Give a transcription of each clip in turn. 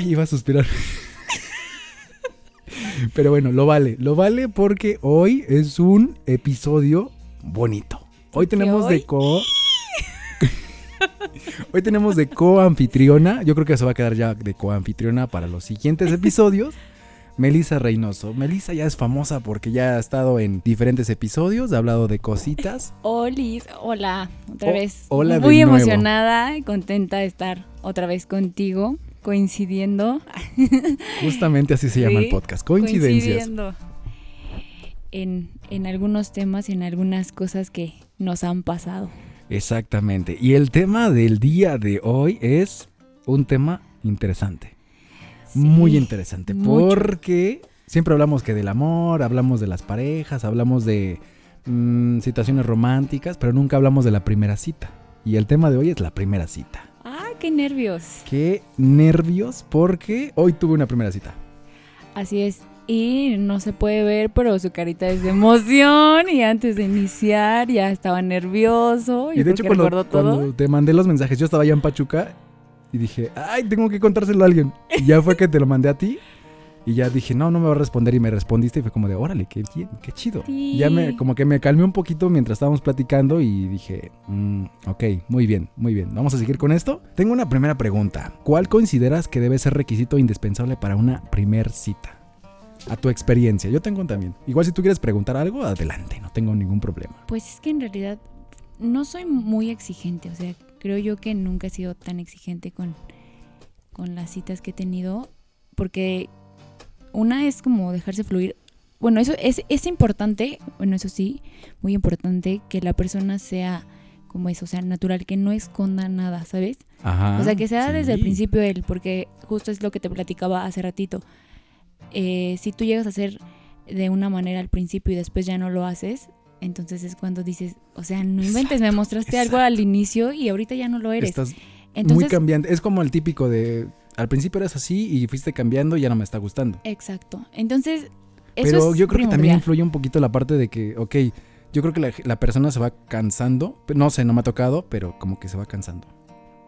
Ay, iba a suspirar. Pero bueno, lo vale. Lo vale porque hoy es un episodio bonito. Hoy tenemos de co. hoy tenemos de co-anfitriona. Yo creo que se va a quedar ya de co-anfitriona para los siguientes episodios. Melissa Reynoso. Melissa ya es famosa porque ya ha estado en diferentes episodios, ha hablado de cositas. Olis, hola, otra O- vez. hola Muy nuevo. emocionada y contenta de estar otra vez contigo, coincidiendo. Justamente así se llama el podcast. Coincidencias. coincidiendo En, en algunos temas y en algunas cosas que nos han pasado. Exactamente. Y el tema del día de hoy es un tema interesante. Muy interesante. mucho. Porque siempre hablamos que del amor, hablamos de las parejas, hablamos de mm, situaciones románticas, pero nunca hablamos de la primera cita. Y el tema de hoy es la primera cita. ¡Ah, qué nervios! Qué nervios porque hoy tuve una primera cita. Así es. Y no se puede ver, pero su carita es de emoción. Y antes de iniciar ya estaba nervioso. Y de hecho cuando, todo. cuando te mandé los mensajes, yo estaba allá en Pachuca y dije, ay, tengo que contárselo a alguien. Y ya fue que te lo mandé a ti. Y ya dije, no, no me va a responder. Y me respondiste y fue como de, órale, qué bien, qué chido. Sí. Ya me, como que me calmé un poquito mientras estábamos platicando y dije, "Mm, ok, muy bien, muy bien. Vamos a seguir con esto. Tengo una primera pregunta. ¿Cuál consideras que debe ser requisito indispensable para una primer cita? A tu experiencia. Yo tengo también. Igual si tú quieres preguntar algo, adelante, no tengo ningún problema. Pues es que en realidad no soy muy exigente, o sea, creo yo que nunca he sido tan exigente con, con las citas que he tenido, porque una es como dejarse fluir. Bueno, eso es, es importante, bueno, eso sí, muy importante que la persona sea como eso, o sea, natural, que no esconda nada, ¿sabes? Ajá. O sea, que sea desde el principio él, porque justo es lo que te platicaba hace ratito. Eh, si tú llegas a hacer de una manera al principio y después ya no lo haces, entonces es cuando dices, o sea, no inventes, me Exacto, mostraste algo al inicio y ahorita ya no lo eres. Estás muy cambiante. Es como el típico de, al principio eras así y fuiste cambiando y ya no me está gustando. exacto. Entonces, eso Pero es yo creo que también influye un poquito la parte de que, ok, yo creo que la, la persona se va cansando. No sé, no me ha tocado, pero como que se va cansando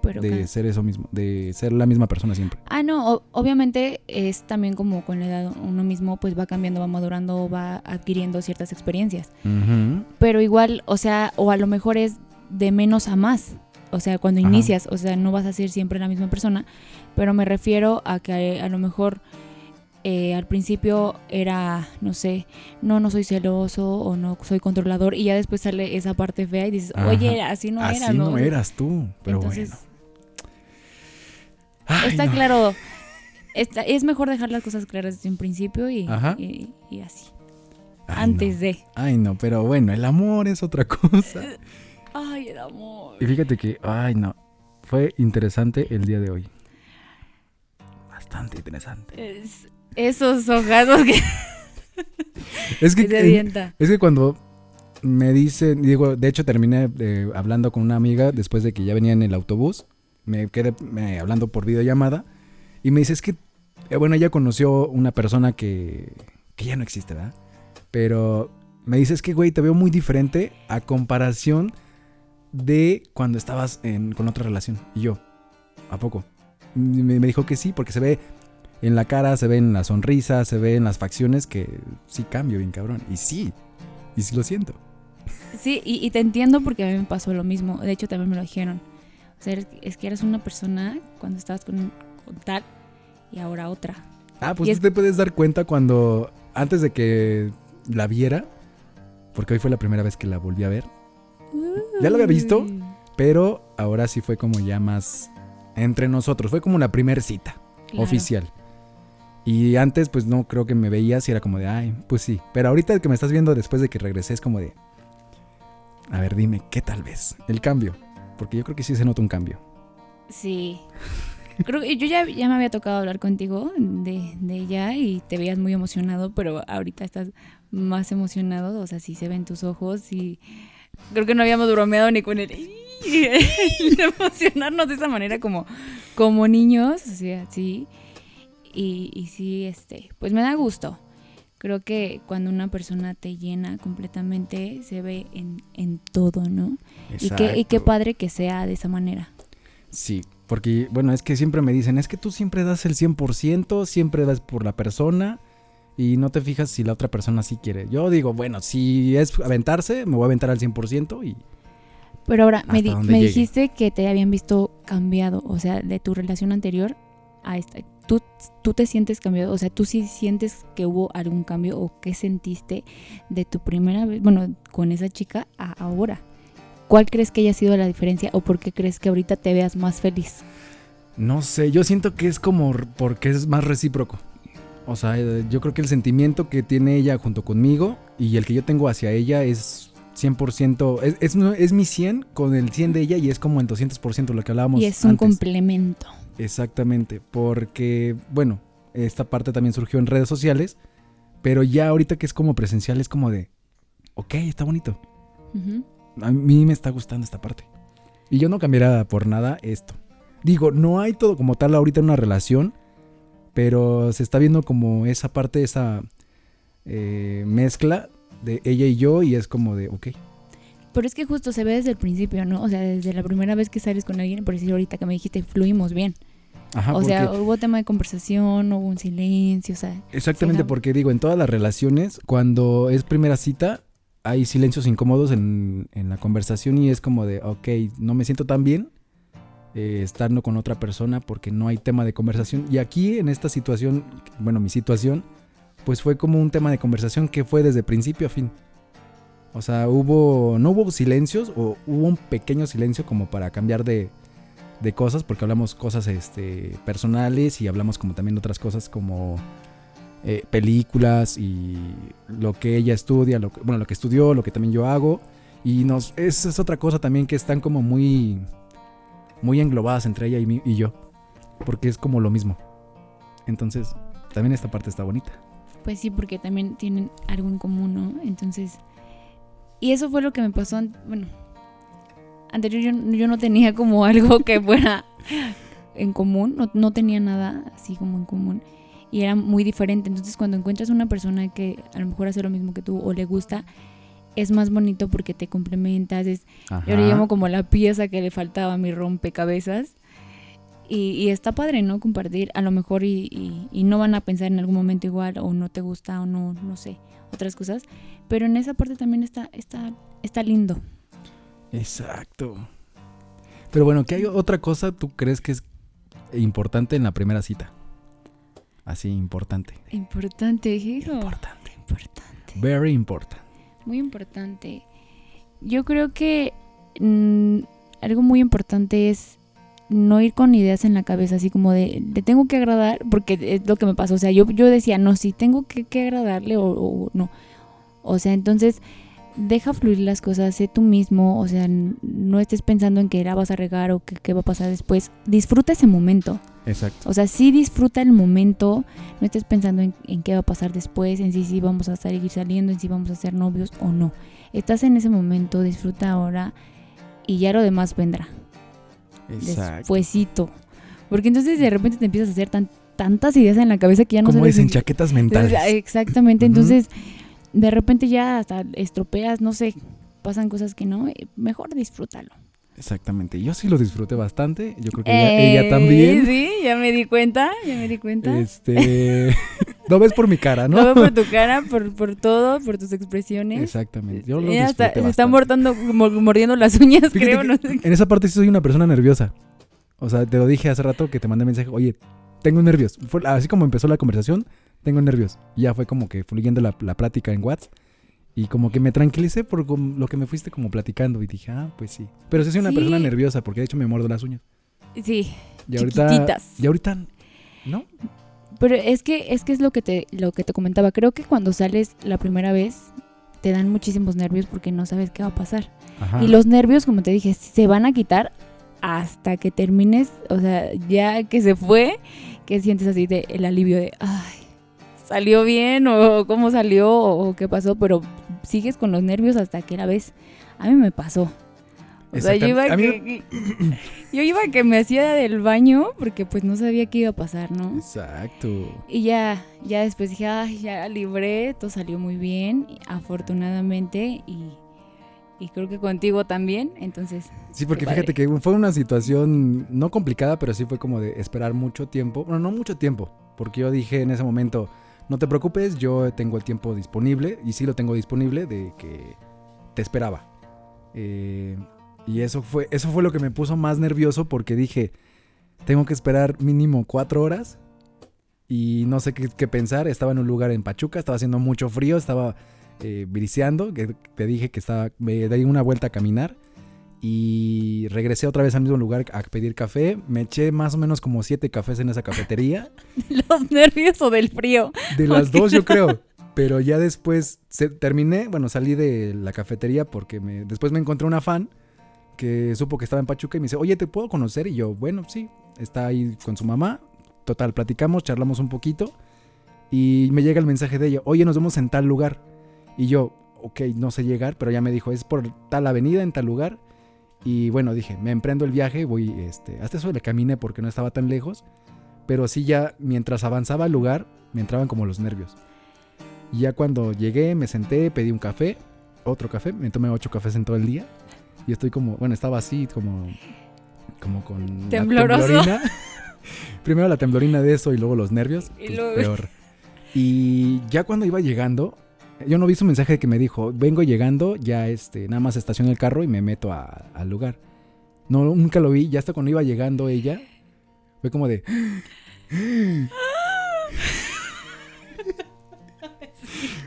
Pero de ser eso mismo, de ser la misma persona siempre. Ah, no, o- obviamente es también como con la edad uno mismo pues va cambiando, va madurando, va adquiriendo ciertas experiencias. Pero igual, o sea, o a lo mejor es de menos a más. O sea, cuando Ajá. inicias, o sea, no vas a ser siempre la misma persona, pero me refiero a que a lo mejor eh, al principio era, no sé, no, no soy celoso o no soy controlador y ya después sale esa parte fea y dices, Ajá. oye, así no Así era, no, ¿no? eras tú, pero Entonces, bueno. Ay, está no. claro, está- es mejor dejar las cosas claras desde un principio y, y, y así, Ay, antes no. de. Ay, no, pero bueno, el amor es otra cosa. Ay, el amor. Y fíjate que, ay, no, fue interesante el día de hoy. Bastante interesante. Es- esos ojazos que, Es que, que se en- avienta. Es que cuando me dicen, digo, de hecho terminé eh, hablando con una amiga después de que ya venía en el autobús, me quedé me- hablando por videollamada y me dice, es que, eh, bueno, ella conoció una persona que, que ya no existe, ¿verdad? Pero me dice, es que, güey, te veo muy diferente a comparación de cuando estabas en- con otra relación. Y yo, ¿a poco? Me, me dijo que sí, porque se ve en la cara, se ve en la sonrisa, se ve en las facciones que sí cambio bien cabrón. Y sí, y sí lo siento. Sí, y, y te entiendo porque a mí me pasó lo mismo. De hecho, también me lo dijeron. O sea, es que eras una persona cuando estabas con, con tal y ahora otra. Ah, pues tú es- te puedes dar cuenta cuando, antes de que la viera, porque hoy fue la primera vez que la volví a ver, ¿Ya lo había visto? Pero ahora sí fue como ya más entre nosotros, fue como la primera cita Claro. oficial. Y antes pues no creo que me veías y era como de, ay, pues sí, pero ahorita que me estás viendo después de que regresé es como de, a ver, dime, ¿qué tal vez? El cambio, porque yo creo que sí se nota un cambio. Sí. Creo que yo ya, ya me había tocado hablar contigo de, de ella y te veías muy emocionado, pero ahorita estás más emocionado. O sea, sí se ven tus ojos y creo que no habíamos bromeado ni con el, emocionarnos de esa manera como, como niños. O sea, sí. Y, y sí, este, pues me da gusto. Creo que cuando una persona te llena completamente se ve en, en todo, ¿no? Y qué, y qué padre que sea de esa manera. Sí, porque, bueno, es que siempre me dicen, es que tú siempre das el 100%, siempre das por la persona y no te fijas si la otra persona sí quiere. Yo digo, bueno, si es aventarse, me voy a aventar al 100% y... Pero ahora, me, di- me dijiste que te habían visto cambiado, o sea, de tu relación anterior a esta. ¿Tú, ¿Tú te sientes cambiado? O sea, ¿tú sí sientes que hubo algún cambio o qué sentiste de tu primera vez, bueno, con esa chica a ahora? ¿Cuál crees que haya sido la diferencia o por qué crees que ahorita te veas más feliz? No sé, yo siento que es como porque es más recíproco. O sea, eh, yo creo que el sentimiento que tiene ella junto conmigo y el que yo tengo hacia ella es 100%, es, es, es mi 100 con el 100 de ella y es como el 200% lo que hablábamos Y es un antes. complemento. Exactamente, porque, bueno, esta parte también surgió en redes sociales, pero ya ahorita que es como presencial es como de, ok, está bonito. A mí me está gustando esta parte. Y yo no cambiaría por nada esto. Digo, no hay todo como tal ahorita en una relación, pero se está viendo como esa parte, esa eh, mezcla de ella y yo y es como de, ok, Pero es que justo se ve desde el principio, ¿no? O sea, desde la primera vez que sales con alguien, por decir ahorita que me dijiste, fluimos bien. ajá, o sea, hubo tema de conversación, hubo un silencio, o sea, exactamente se porque digo, en todas las relaciones, cuando es primera cita, hay silencios incómodos en, en la conversación y es como de, ok, no me siento tan bien eh, estando con otra persona porque no hay tema de conversación. Y aquí en esta situación, bueno, mi situación, pues fue como un tema de conversación que fue desde principio a fin. O sea, hubo, no hubo silencios o hubo un pequeño silencio como para cambiar de, de cosas porque hablamos cosas este, personales y hablamos como también de otras cosas como eh, películas y lo que ella estudia, lo que- bueno, lo que estudió, lo que también yo hago. Y nos, esa es otra cosa también que están como muy, muy englobadas entre ella y, y yo. Porque es como lo mismo. Entonces, también esta parte está bonita. pues sí, porque también tienen algo en común, ¿no? Entonces, y eso fue lo que me pasó, bueno, anterior yo, yo no tenía como algo que fuera en común, no, no tenía nada así como en común. Y era muy diferente. Entonces, cuando encuentras una persona que a lo mejor hace lo mismo que tú o le gusta, es más bonito porque te complementas, es Yo le llamo como la pieza que le faltaba a mi rompecabezas. Y, y está padre, ¿no? Compartir a lo mejor y, y- y no van a pensar en algún momento igual o no te gusta o no, no sé, otras cosas. Pero en esa parte también está, está, está lindo. Exacto. Pero bueno, ¿qué hay otra cosa tú crees que es importante en la primera cita? Así, importante. Importante, hijo. Importante. Importante. Very important. Muy importante. Yo creo que mm, algo muy importante es no ir con ideas en la cabeza, así como de, le tengo que agradar, porque es lo que me pasó. O sea, yo, yo decía, no, si tengo que, que agradarle o no. O sea, entonces deja fluir las cosas, sé tú mismo, o sea, no estés pensando en que la vas a regar o que qué va a pasar después. Disfruta ese momento. Exacto. O sea, sí disfruta el momento, no estés pensando en, en qué va a pasar después, en si sí vamos a seguir saliendo, en si vamos a ser novios o no. Estás en ese momento, disfruta ahora y ya lo demás vendrá Exacto. despuésito. Porque entonces de repente te empiezas a hacer tan- tantas ideas en la cabeza que ya no Como sabes dicen, ni- chaquetas mentales. Exactamente, Ujú. entonces de repente ya hasta estropeas, no sé, pasan cosas que no, eh, mejor disfrútalo. Exactamente. Yo sí lo disfruté bastante. Yo creo que ella, ella también. Eh, Sí, ya me di cuenta, ya me di cuenta. Este. no ves por mi cara, ¿no? Lo veo por tu cara, por, por todo, por tus expresiones. Exactamente. Yo lo Ella disfruté está- se está bastante. mordando, mor- mordiendo las uñas, Fíjate creo. No sé. En esa parte sí soy una persona nerviosa. O sea, te lo dije hace rato que te mandé mensaje. Oye, tengo nervios. Fue así como empezó la conversación, tengo nervios. Y ya fue como que fluyendo la, la plática en WhatsApp. Y como que me tranquilicé por lo que me fuiste como platicando. Y dije, ah, pues sí. Pero sí soy una Sí. persona nerviosa porque de hecho me muerdo las uñas. Sí, Y ahorita. chiquititas. Y ahorita. ¿No? Pero es que es que es lo que te lo que te comentaba. Creo que cuando sales la primera vez te dan muchísimos nervios porque no sabes qué va a pasar. Ajá. Y los nervios, como te dije, se van a quitar hasta que termines, o sea, ya que se fue, que sientes así de el alivio de, ay, salió bien o cómo salió o qué pasó, pero sigues con los nervios hasta que la ves. A mí me pasó. O sea, yo iba, que, yo iba que me hacía del baño porque pues no sabía qué iba a pasar, ¿no? Exacto. Y ya, ya después dije, ay, ya la libré, todo salió muy bien, afortunadamente, y, y creo que contigo también, entonces... Sí, porque fíjate que fue una situación no complicada, pero sí fue como de esperar mucho tiempo. Bueno, no mucho tiempo, porque yo dije en ese momento, no te preocupes, yo tengo el tiempo disponible, y sí lo tengo disponible, de que te esperaba. Eh, y eso fue, eso fue lo que me puso más nervioso porque dije, tengo que esperar mínimo cuatro horas y no sé qué, pensar. Estaba en un lugar en Pachuca, estaba haciendo mucho frío, estaba eh, briseando, que te dije que estaba, me di una vuelta a caminar y regresé otra vez al mismo lugar a pedir café. Me eché más o menos como siete cafés en esa cafetería. ¿Los nervios o del frío? De las dos, yo creo. Pero ya después se- terminé, bueno, salí de la cafetería porque me, después me encontré una fan que supo que estaba en Pachuca y me dice, oye, ¿te puedo conocer? Y yo, bueno, sí, está ahí con su mamá. Total, platicamos, charlamos un poquito y me llega el mensaje de ella, oye, nos vemos en tal lugar. Y yo, ok, no sé llegar, pero ya me dijo, es por tal avenida, en tal lugar. Y bueno, dije, me emprendo el viaje, voy, este, hasta eso le caminé porque no estaba tan lejos. Pero sí ya, mientras avanzaba al lugar, me entraban como los nervios. Y ya cuando llegué, me senté, pedí un café, otro café, me tomé ocho cafés en todo el día. Y estoy como, bueno, estaba así, como, como con... Tembloroso. temblorina. Primero la temblorina de eso y luego los nervios. Y pues, luego- peor. Y ya cuando iba llegando, yo no vi su mensaje que me dijo, vengo llegando, ya este, nada más estaciono el carro y me meto a- al lugar. No, nunca lo vi, ya hasta cuando iba llegando ella, fue como de...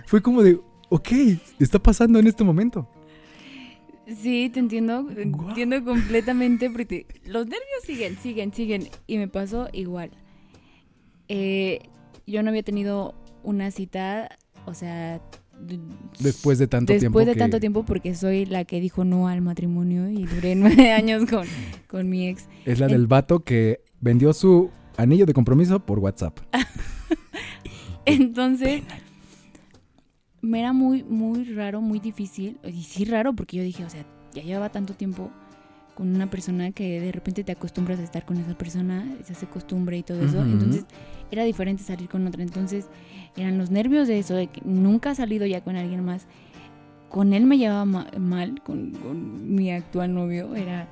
fue como de, ok, está pasando en este momento. Sí, te entiendo, entiendo completamente porque los nervios siguen, siguen, siguen y me pasó igual. Eh, yo no había tenido una cita, o sea, Después de tanto tiempo. después de que- tanto tiempo porque soy la que dijo no al matrimonio y duré nueve años con, con mi ex. Es la del vato que vendió su anillo de compromiso por WhatsApp. Entonces, me era muy, muy raro, muy difícil. Y sí raro porque yo dije, o sea, ya llevaba tanto tiempo con una persona que de repente te acostumbras a estar con esa persona, se hace costumbre y todo eso. Entonces, era diferente salir con otra. Entonces, eran los nervios de eso, de que nunca he salido ya con alguien más. Con él me llevaba ma- mal, con, con mi actual novio. Era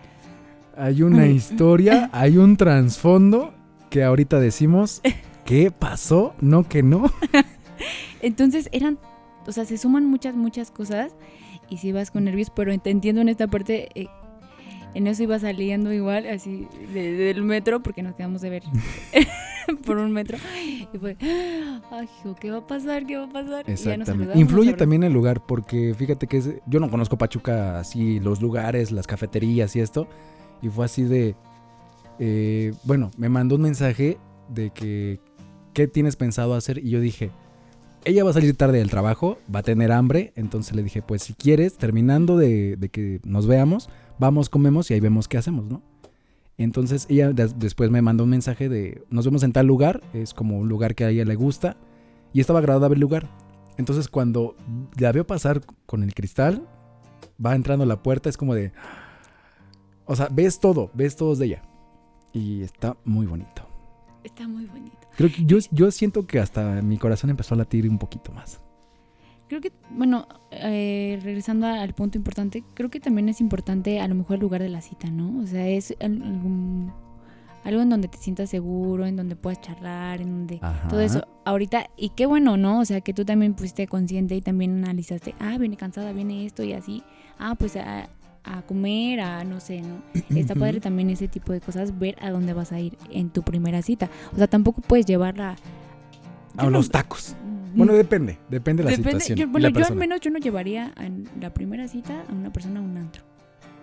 Hay una historia, hay un trasfondo que ahorita decimos, ¿qué pasó? No que no. Entonces eran, o sea, se suman muchas, muchas cosas y si vas con nervios, pero te entiendo en esta parte, eh, en eso iba saliendo igual, así, de- del metro, porque nos quedamos de ver por un metro. Y fue, ay, hijo, ¿qué va a pasar? ¿Qué va a pasar? Y ya nos Exactamente. Influye también el lugar, porque fíjate que es- yo no conozco Pachuca así, los lugares, las cafeterías y esto. Y fue así de, eh, bueno, me mandó un mensaje de que, ¿qué tienes pensado hacer? Y yo dije, ella va a salir tarde del trabajo, va a tener hambre, entonces le dije, pues si quieres, terminando de, de que nos veamos, vamos, comemos y ahí vemos qué hacemos, ¿no? Entonces ella des- después me mandó un mensaje de, nos vemos en tal lugar, es como un lugar que a ella le gusta, y estaba agradable el lugar. Entonces cuando la veo pasar con el cristal, va entrando a la puerta, es como de... O sea, ves todo, ves todos de ella. Y está muy bonito. Está muy bonito. Creo que yo, yo siento que hasta mi corazón empezó a latir un poquito más. Creo que, bueno, eh, regresando al punto importante, creo que también es importante a lo mejor el lugar de la cita, ¿no? O sea, es algún- algo en donde te sientas seguro, en donde puedas charlar, en donde Ajá. todo eso ahorita y qué bueno no o sea que tú también fuiste consciente y también analizaste ah viene cansada viene esto y así ah pues a, a comer a no sé no está padre también ese tipo de cosas ver a dónde vas a ir en tu primera cita o sea tampoco puedes llevarla A no- los tacos. Bueno, depende, depende de la Depende, situación. yo- bueno, la yo al menos yo no llevaría en la primera cita a una persona a un antro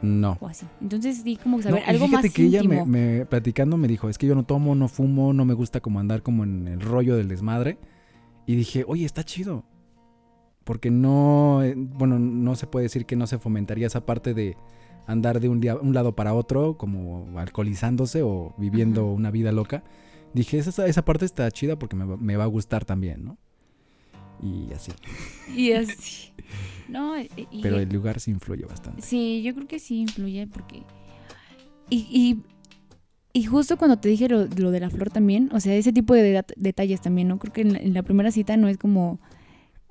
No. o así. Entonces sí como No, saber y algo fíjate más que ella me, me- platicando me dijo, es que yo no tomo, no fumo, no me gusta como andar como en el rollo del desmadre. Y dije, oye, está chido. Porque no, eh, bueno, no se puede decir que no se fomentaría esa parte de andar de un, día, un lado para otro, como alcoholizándose o viviendo Ajá. una vida loca. Dije, esa, esa parte está chida porque me, me va a gustar también, ¿no? Y así. Y así. No, y- Pero el lugar sí influye bastante. Sí, yo creo que sí influye porque... Y, y, y justo cuando te dije lo, lo de la flor también, o sea, ese tipo de detalles también, ¿no? Creo que en la, en la primera cita no es como...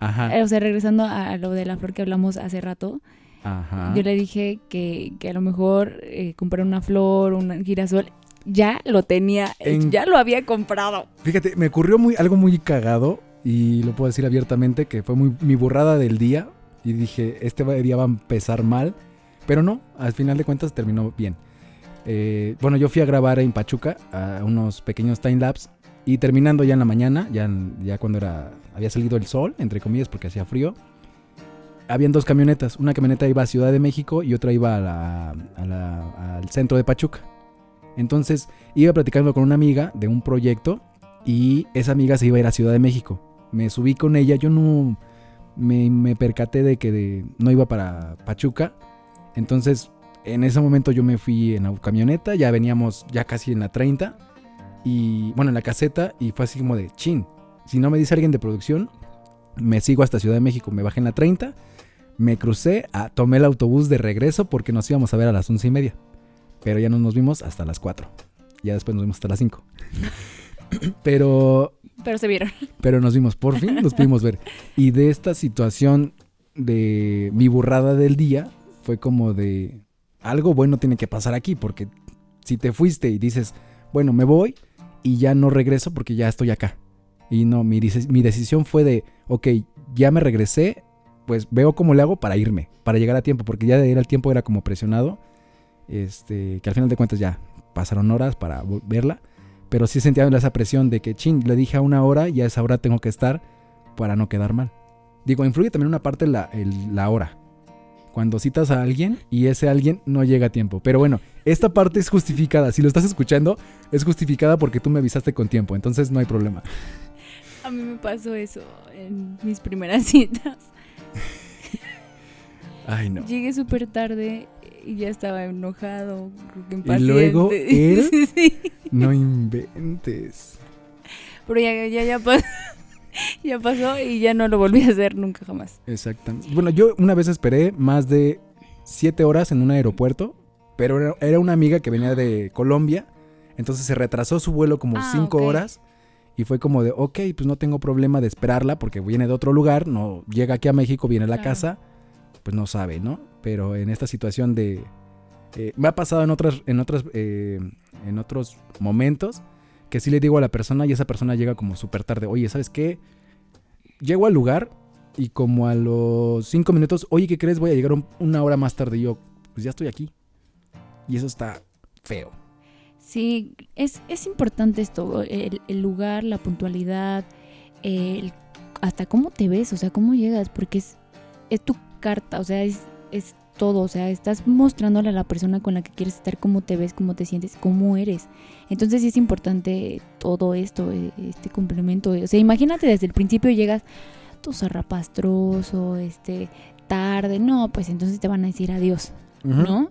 Ajá. o sea, regresando a, a lo de la flor que hablamos hace rato, Ajá. Yo le dije que, que a lo mejor eh, comprar una flor, un girasol, ya lo tenía, En- ya lo había comprado. Fíjate, me ocurrió muy, algo muy cagado y lo puedo decir abiertamente que fue muy, mi burrada del día y dije, este día va a empezar mal, pero no, al final de cuentas terminó bien. Eh, bueno, yo fui a grabar en Pachuca a unos pequeños time lapse y terminando ya en la mañana, ya, ya cuando era, había salido el sol, entre comillas, porque hacía frío, habían dos camionetas. Una camioneta iba a Ciudad de México y otra iba a al centro de Pachuca. Entonces iba platicando con una amiga de un proyecto y esa amiga se iba a ir a Ciudad de México. Me subí con ella, yo no me, me percaté de que no iba para Pachuca. Entonces en ese momento yo me fui en la camioneta, ya veníamos ya casi en la 30 y bueno, en la caseta y fue así como de chin. Si no me dice alguien de producción, me sigo hasta Ciudad de México, me bajé en la 30, me crucé, a, tomé el autobús de regreso porque nos íbamos a ver a las once y media. Pero ya no nos vimos hasta las 4. Ya después nos vimos hasta las 5. Pero Pero se vieron. pero nos vimos, por fin nos pudimos ver. Y de esta situación de mi burrada del día, fue como de algo bueno tiene que pasar aquí, porque si te fuiste y dices, bueno, me voy y ya no regreso porque ya estoy acá. Y no, mi, mi decisión fue de, ok, ya me regresé, pues veo cómo le hago para irme, para llegar a tiempo, porque ya de ir al tiempo era como presionado, este, que al final de cuentas ya pasaron horas para verla. Pero sí sentía esa presión de que, ching, le dije a una hora y a esa hora tengo que estar para no quedar mal. Digo, influye también una parte la, el- la hora. Cuando citas a alguien y ese alguien no llega a tiempo. Pero bueno, esta parte es justificada. Si lo estás escuchando, es justificada porque tú me avisaste con tiempo. Entonces no hay problema. A mí me pasó eso en mis primeras citas. Ay, no. Llegué súper tarde y ya estaba enojado, creo que Y impaciente. luego él- Sí. No inventes. Pero ya, ya, ya, pasó, ya pasó y ya no lo volví a hacer nunca jamás. Exactamente. Bueno, yo una vez esperé más de siete horas en un aeropuerto, pero era- una amiga que venía de Colombia, entonces se retrasó su vuelo como Ah, cinco horas y fue como de, ok, pues no tengo problema de esperarla porque viene de otro lugar, no llega aquí a México, viene a la Claro. casa, pues no sabe, ¿no? Pero en esta situación de... eh, me ha pasado en otras, en otras, eh, en otros momentos que sí le digo a la persona y esa persona llega como súper tarde. Oye, ¿sabes qué? Llego al lugar y como a los cinco minutos, oye, ¿qué crees? Voy a llegar un- una hora más tarde. Y yo, pues ya estoy aquí. Y eso está feo. Sí, es, es importante esto, el, el lugar, la puntualidad, el- hasta cómo te ves, o sea, cómo llegas, porque es, es tu carta, o sea, es, es todo, o sea, estás mostrándole a la persona con la que quieres estar cómo te ves, cómo te sientes, cómo eres. Entonces sí es importante todo esto, eh, este complemento. O sea, imagínate desde el principio llegas, tu zarrapastroso, este, tarde, no, pues entonces te van a decir adiós, ¿no?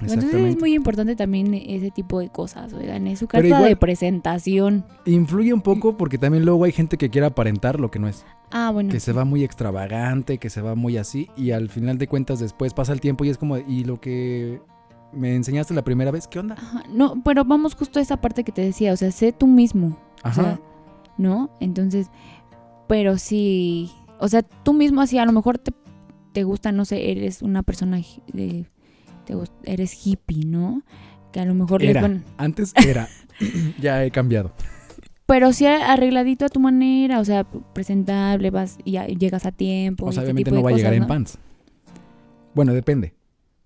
Entonces es muy importante también ese tipo de cosas, oigan, es su carta igual- de presentación. Influye un poco porque también luego hay gente que quiere aparentar lo que no es. Ah, bueno. Que se va muy extravagante, que se va muy así. Y al final de cuentas después pasa el tiempo y es como, ¿y lo que me enseñaste la primera vez? ¿Qué onda? Ajá, No, pero vamos justo a esa parte que te decía, o sea, sé tú mismo, Ajá. sea, ¿no? Entonces, pero sí, o sea, tú mismo así, a lo mejor te, te gusta, no sé, eres una persona, de, te eres hippie, ¿no? Que a lo mejor les Era. van- Antes era. ya he cambiado. Pero sí arregladito a tu manera, o sea, presentable, vas y llegas a tiempo. O sea, obviamente no va a llegar en pants. Bueno, depende.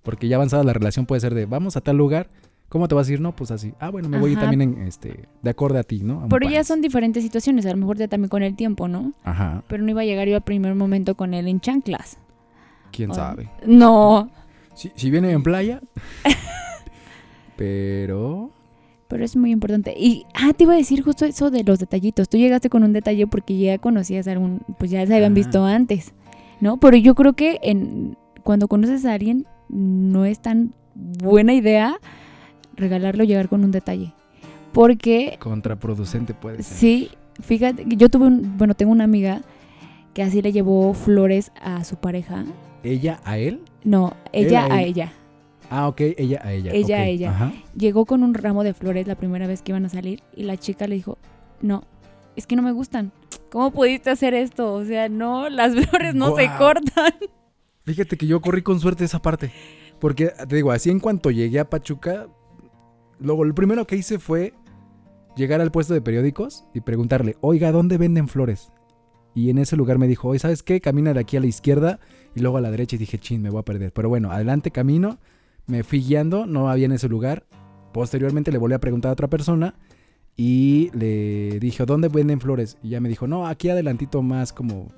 Porque ya avanzada la relación puede ser de vamos a tal lugar. ¿Cómo te vas a ir? No, pues así. Ah, bueno, me voy Ajá. también en este de acorde a ti, ¿no? A Pero ya son diferentes situaciones, a lo mejor ya también con el tiempo, ¿no? Ajá. Pero no iba a llegar yo al primer momento con él en chanclas. ¿Quién O- sabe? No, Si, si viene en playa. pero pero es muy importante. Y, ah, te iba a decir justo eso de los detallitos. Tú llegaste con un detalle porque ya conocías a algún, pues ya se habían visto antes, ¿no? Pero yo creo que en, cuando conoces a alguien no es tan buena idea regalarlo llegar con un detalle. Porque contraproducente puede ser. Sí, fíjate, que yo tuve un, bueno, tengo una amiga que así le llevó flores a su pareja. ¿Ella a él? No, ella a a él. ella. Ah, ok, ella a ella. Ella a ok, ella. Ajá. Llegó con un ramo de flores la primera vez que iban a salir y la chica le dijo, no, es que no me gustan. ¿Cómo pudiste hacer esto? O sea, no, las flores no se cortan. Fíjate que yo corrí con suerte esa parte. Porque, te digo, así en cuanto llegué a Pachuca, luego lo primero que hice fue llegar al puesto de periódicos y preguntarle, oiga, ¿dónde venden flores? Y en ese lugar me dijo, oye, ¿sabes qué? Camina de aquí a la izquierda y luego a la derecha y dije, chin, me voy a perder. Pero bueno, adelante camino, me fui guiando, no había en ese lugar. Posteriormente le volví a preguntar a otra persona y le dije, ¿dónde venden flores? Y ya me dijo, no, aquí adelantito más como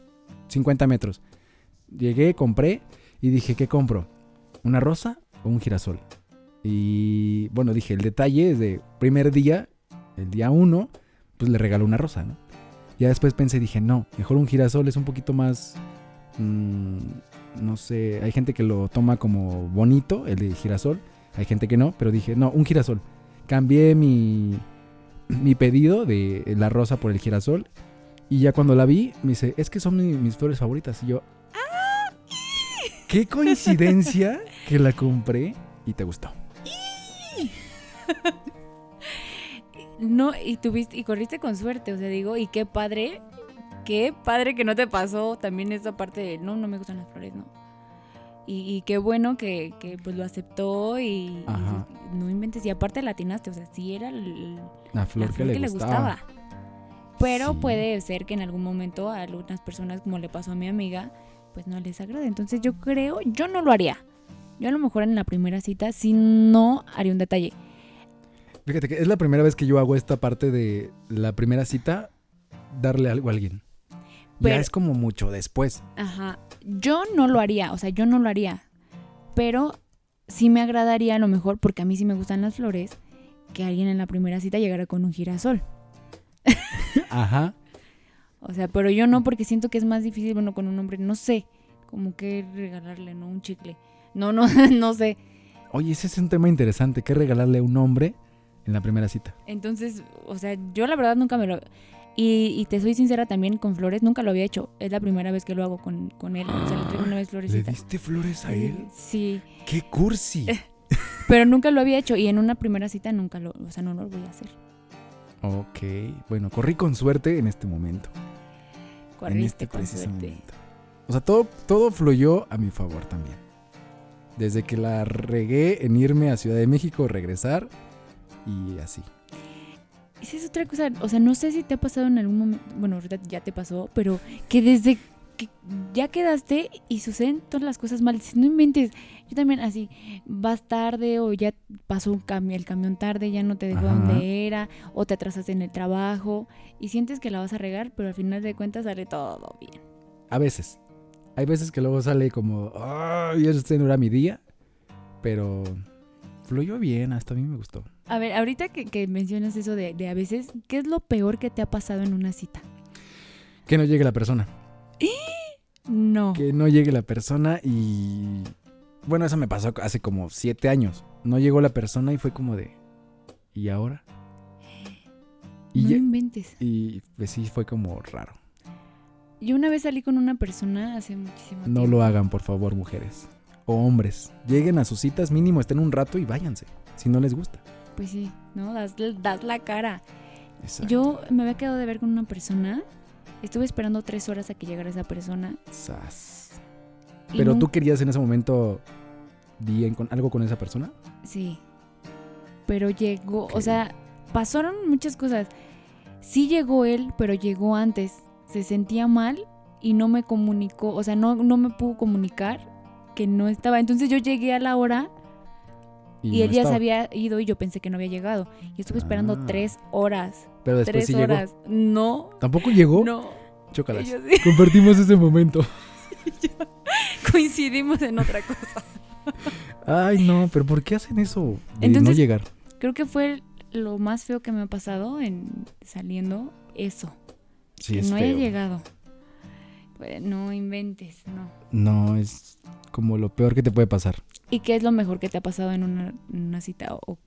50 metros. Llegué, compré y dije, ¿qué compro? ¿Una rosa o un girasol? Y bueno, dije, el detalle es de primer día, el día uno, pues le regaló una rosa, ¿no? Ya después pensé dije, no, mejor un girasol es un poquito más, mm, no sé, hay gente que lo toma como bonito, el de girasol, hay gente que no, pero dije, no, un girasol. Cambié mi, mi pedido de la rosa por el girasol y ya cuando la vi, me dice, es que son mi- mis flores favoritas. Y yo, qué coincidencia que la compré y te gustó. No, y tuviste, y corriste con suerte, o sea, digo, y qué padre, qué padre que no te pasó también esa parte de, no, no me gustan las flores, no. Y, y qué bueno que, que, pues lo aceptó y, no inventes, y aparte latinaste, o sea, sí era el- La la flor, que, le, gustaba. Pero Sí. puede ser que en algún momento a algunas personas, como le pasó a mi amiga, pues no les agrade. Entonces yo creo, yo no lo haría. Yo a lo mejor en la primera cita sí no haría un detalle. Fíjate que es la primera vez que yo hago esta parte de la primera cita, darle algo a alguien. Pero- ya es como mucho después. Ajá. Yo no lo haría, o sea, yo no lo haría. Pero sí me agradaría a lo mejor, porque a mí sí me gustan las flores, que alguien en la primera cita llegara con un girasol. Ajá. O sea, pero yo no, porque siento que es más difícil, bueno, con un hombre, no sé, como que regalarle, ¿no? Un chicle. No, no, no sé. Oye, ese es un tema interesante. ¿Qué regalarle a un hombre en la primera cita? Entonces, o sea, yo la verdad nunca me lo... Y, y te soy sincera también con flores, nunca lo había hecho. Es la primera vez que lo hago con, con él. O sea, le traigo una vez ¿Le florecitas. diste flores a él? Sí, ¡Qué cursi! pero nunca lo había hecho y en una primera cita nunca lo, o sea, no lo voy a hacer. ok, bueno, corrí con suerte en este momento. en Corriste este con preciso suerte. momento. O sea, todo, todo fluyó a mi favor también. Desde que la regué en irme a Ciudad de México, regresar y así. Esa es otra cosa, o sea, no sé si te ha pasado en algún momento, bueno, ahorita ya te pasó, pero que desde que ya quedaste y suceden todas las cosas mal, dices, no inventes, yo también así, vas tarde o ya pasó un el camión tarde, ya no te dejó Ajá. donde era, o te atrasaste en el trabajo y sientes que la vas a regar, pero al final de cuentas sale todo bien. A veces. Hay veces que luego sale como, ay, este no era mi día. Pero fluyó bien, hasta a mí me gustó. A ver, ahorita que, que mencionas eso de, de a veces, ¿qué es lo peor que te ha pasado en una cita? Que no llegue la persona. No. Que no llegue la persona y... Bueno, eso me pasó hace como siete años. No llegó la persona y fue como de... ¿Y ahora? Y, no ya- inventes. y pues sí, fue como raro. Yo una vez salí con una persona hace muchísimo tiempo. No lo hagan, por favor, mujeres. O hombres. Lleguen a sus citas, mínimo estén un rato y váyanse. Si no les gusta. Pues sí, ¿no? Das, das la cara. Exacto. Yo me había quedado de ver con una persona. Estuve esperando tres horas a que llegara esa persona. Sas. Pero tú querías en ese momento bien con algo con esa persona. Sí. Pero llegó, o sea, pasaron muchas cosas. Sí llegó él, pero llegó antes. Se sentía mal y no me comunicó, o sea, no, no me pudo comunicar que no estaba. Entonces yo llegué a la hora y, no él ya estaba. se había ido y yo pensé que no había llegado. Y estuve esperando Ah. tres horas. Pero después tres sí llegó. horas. No, ¿Tampoco llegó? no. Chócalas. Y yo sí, Compartimos ese momento. coincidimos en otra cosa. Ay, no, pero ¿por qué hacen eso? De no Entonces- llegar. Creo que fue lo más feo que me ha pasado en saliendo eso. Sí, que es no feo. haya llegado. Pues, No inventes, no. No, es como lo peor que te puede pasar. ¿Y qué es lo mejor que te ha pasado en una, en una cita? O,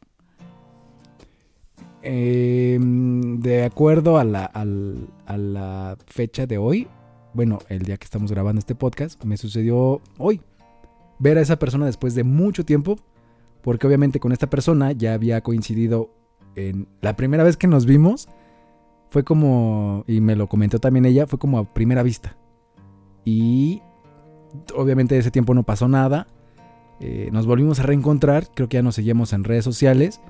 Eh, de acuerdo a la, al- a la fecha de hoy, bueno, el día que estamos grabando este podcast, me sucedió hoy. Ver a esa persona después de mucho tiempo, porque obviamente con esta persona ya había coincidido en la primera vez que nos vimos, fue como, y me lo comentó también ella, fue como a primera vista. Y obviamente ese tiempo no pasó nada. Eh, nos volvimos a reencontrar, creo que ya nos seguíamos en redes sociales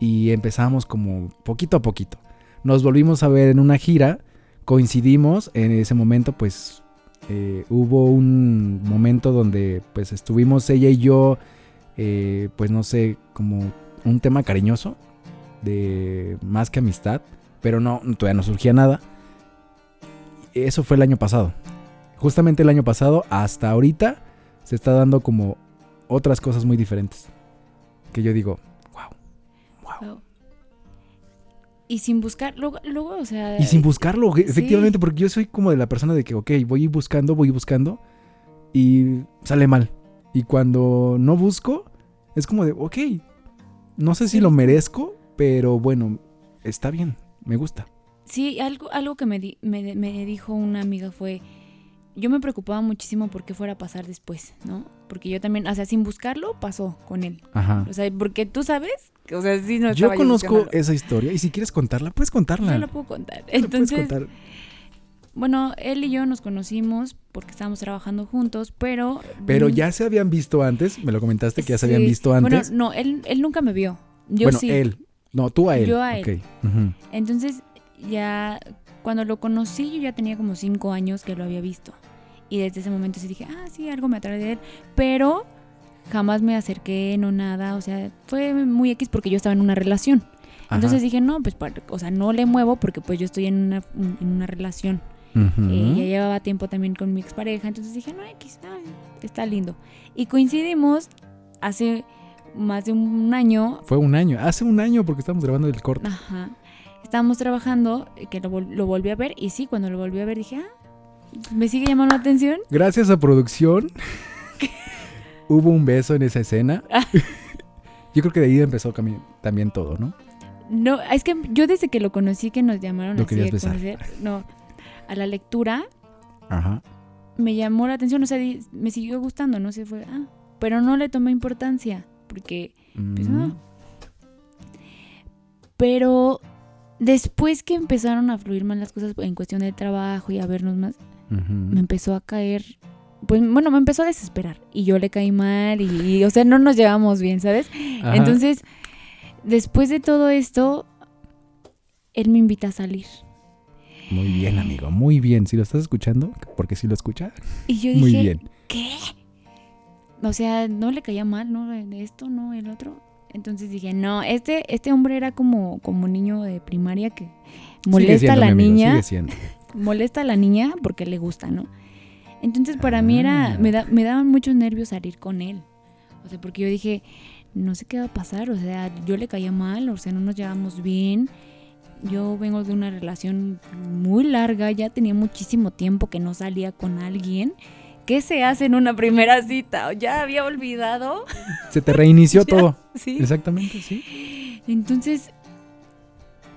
y empezamos como poquito a poquito. Nos volvimos a ver en una gira, coincidimos, en ese momento pues eh, hubo un momento donde pues estuvimos ella y yo, eh, pues no sé, como un tema cariñoso, de más que amistad, pero no, todavía no surgía nada. Eso fue el año pasado. Justamente el año pasado, hasta ahorita, se está dando como otras cosas muy diferentes. Que yo digo, wow, wow. Y sin buscar, luego, luego, o sea... Y sin buscarlo, efectivamente, porque yo soy como de la persona de que, ok, voy buscando, voy buscando y sale mal. Y cuando no busco, es como de, ok, no sé si lo merezco, pero bueno, está bien, me gusta. Sí, algo, algo que me, me, me dijo una amiga fue, yo me preocupaba muchísimo por qué fuera a pasar después, ¿no? Porque yo también, o sea, sin buscarlo, pasó con él. Ajá. O sea, porque tú sabes, o sea, sí no Yo conozco esa historia y si quieres contarla, puedes contarla. Yo la puedo contar. Entonces, contar? bueno, él y yo nos conocimos porque estábamos trabajando juntos, pero... Pero ya se habían visto antes, me lo comentaste que ya se habían visto antes. Bueno, no, él, él nunca me vio. Yo bueno, sí. él. No, tú a él. Yo a él. Entonces, ya cuando lo conocí, yo ya tenía como cinco años que lo había visto. Y desde ese momento sí dije, ah, sí, algo me atrae de él. Pero jamás me acerqué, no nada. O sea, fue muy X porque yo estaba en una relación. Entonces dije, no, pues, o sea, no le muevo porque pues yo estoy en una, en una relación. Eh, ya llevaba tiempo también con mi expareja. Entonces dije, no, X, está lindo. Y coincidimos hace más de un año. Fue un año, hace un año porque estamos grabando el corte. Ajá. Estábamos trabajando, eh, que lo, lo, volví a ver y sí, cuando lo volví a ver dije, ah, me sigue llamando la atención. Gracias a producción. hubo un beso en esa escena. Ah. yo creo que de ahí empezó también todo, ¿no? No, es que yo desde que lo conocí que nos llamaron así a conocer, no, a la lectura. Ajá. Me llamó la atención, o sea, me siguió gustando, no sé, fue, ah, pero no le tomé importancia, porque, pues no. Mm. Pero después que empezaron a fluir más las cosas en cuestión de trabajo y a vernos más, me empezó a caer, pues bueno, me empezó a desesperar y yo le caí mal y, o sea, no nos llevamos bien, ¿sabes? Entonces, después de todo esto, él me invita a salir. Muy bien, amigo, muy bien. Si lo estás escuchando, porque si lo escucha. Y yo dije, ¿qué? O sea, no le caía mal, ¿no? Esto, no, el otro. Entonces dije, no, este, este hombre era como, como niño de primaria que molesta a la niña. molesta a la niña porque le gusta, ¿no? Entonces para mí era, ah. me, da, me daban muchos nervios salir con él. O sea, porque yo dije, no sé qué va a pasar, o sea, yo le caía mal, o sea, no nos llevamos bien. Yo vengo de una relación muy larga, ya tenía muchísimo tiempo que no salía con alguien. ¿Qué se hace en una primera cita? Ya había olvidado. Se te reinició todo. Sí. Exactamente, sí. Entonces,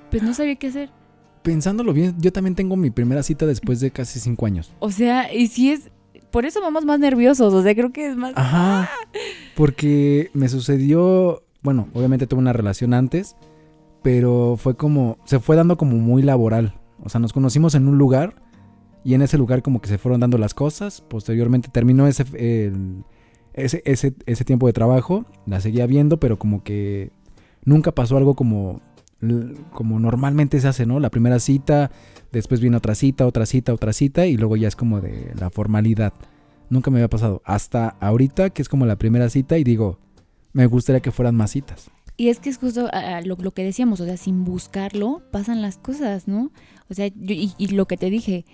pues no sabía qué hacer. Pensándolo bien, yo también tengo mi primera cita después de casi cinco años. O sea, y si es. Por eso vamos más nerviosos, o sea, creo que es más. Ajá. ¡Ah! Porque me sucedió. Bueno, obviamente tuve una relación antes, pero fue como. Se fue dando como muy laboral. O sea, nos conocimos en un lugar y en ese lugar como que se fueron dando las cosas. Posteriormente terminó ese, ese, ese, ese, tiempo de trabajo. La seguía viendo, pero como que nunca pasó algo como, como normalmente se hace, ¿no? La primera cita, después viene otra cita, otra cita, otra cita y luego ya es como de la formalidad. Nunca me había pasado. Hasta ahorita que es como la primera cita y digo, me gustaría que fueran más citas. Y es que es justo lo, lo, que decíamos, o sea, sin buscarlo pasan las cosas, ¿no? O sea, y, y, lo que te dije,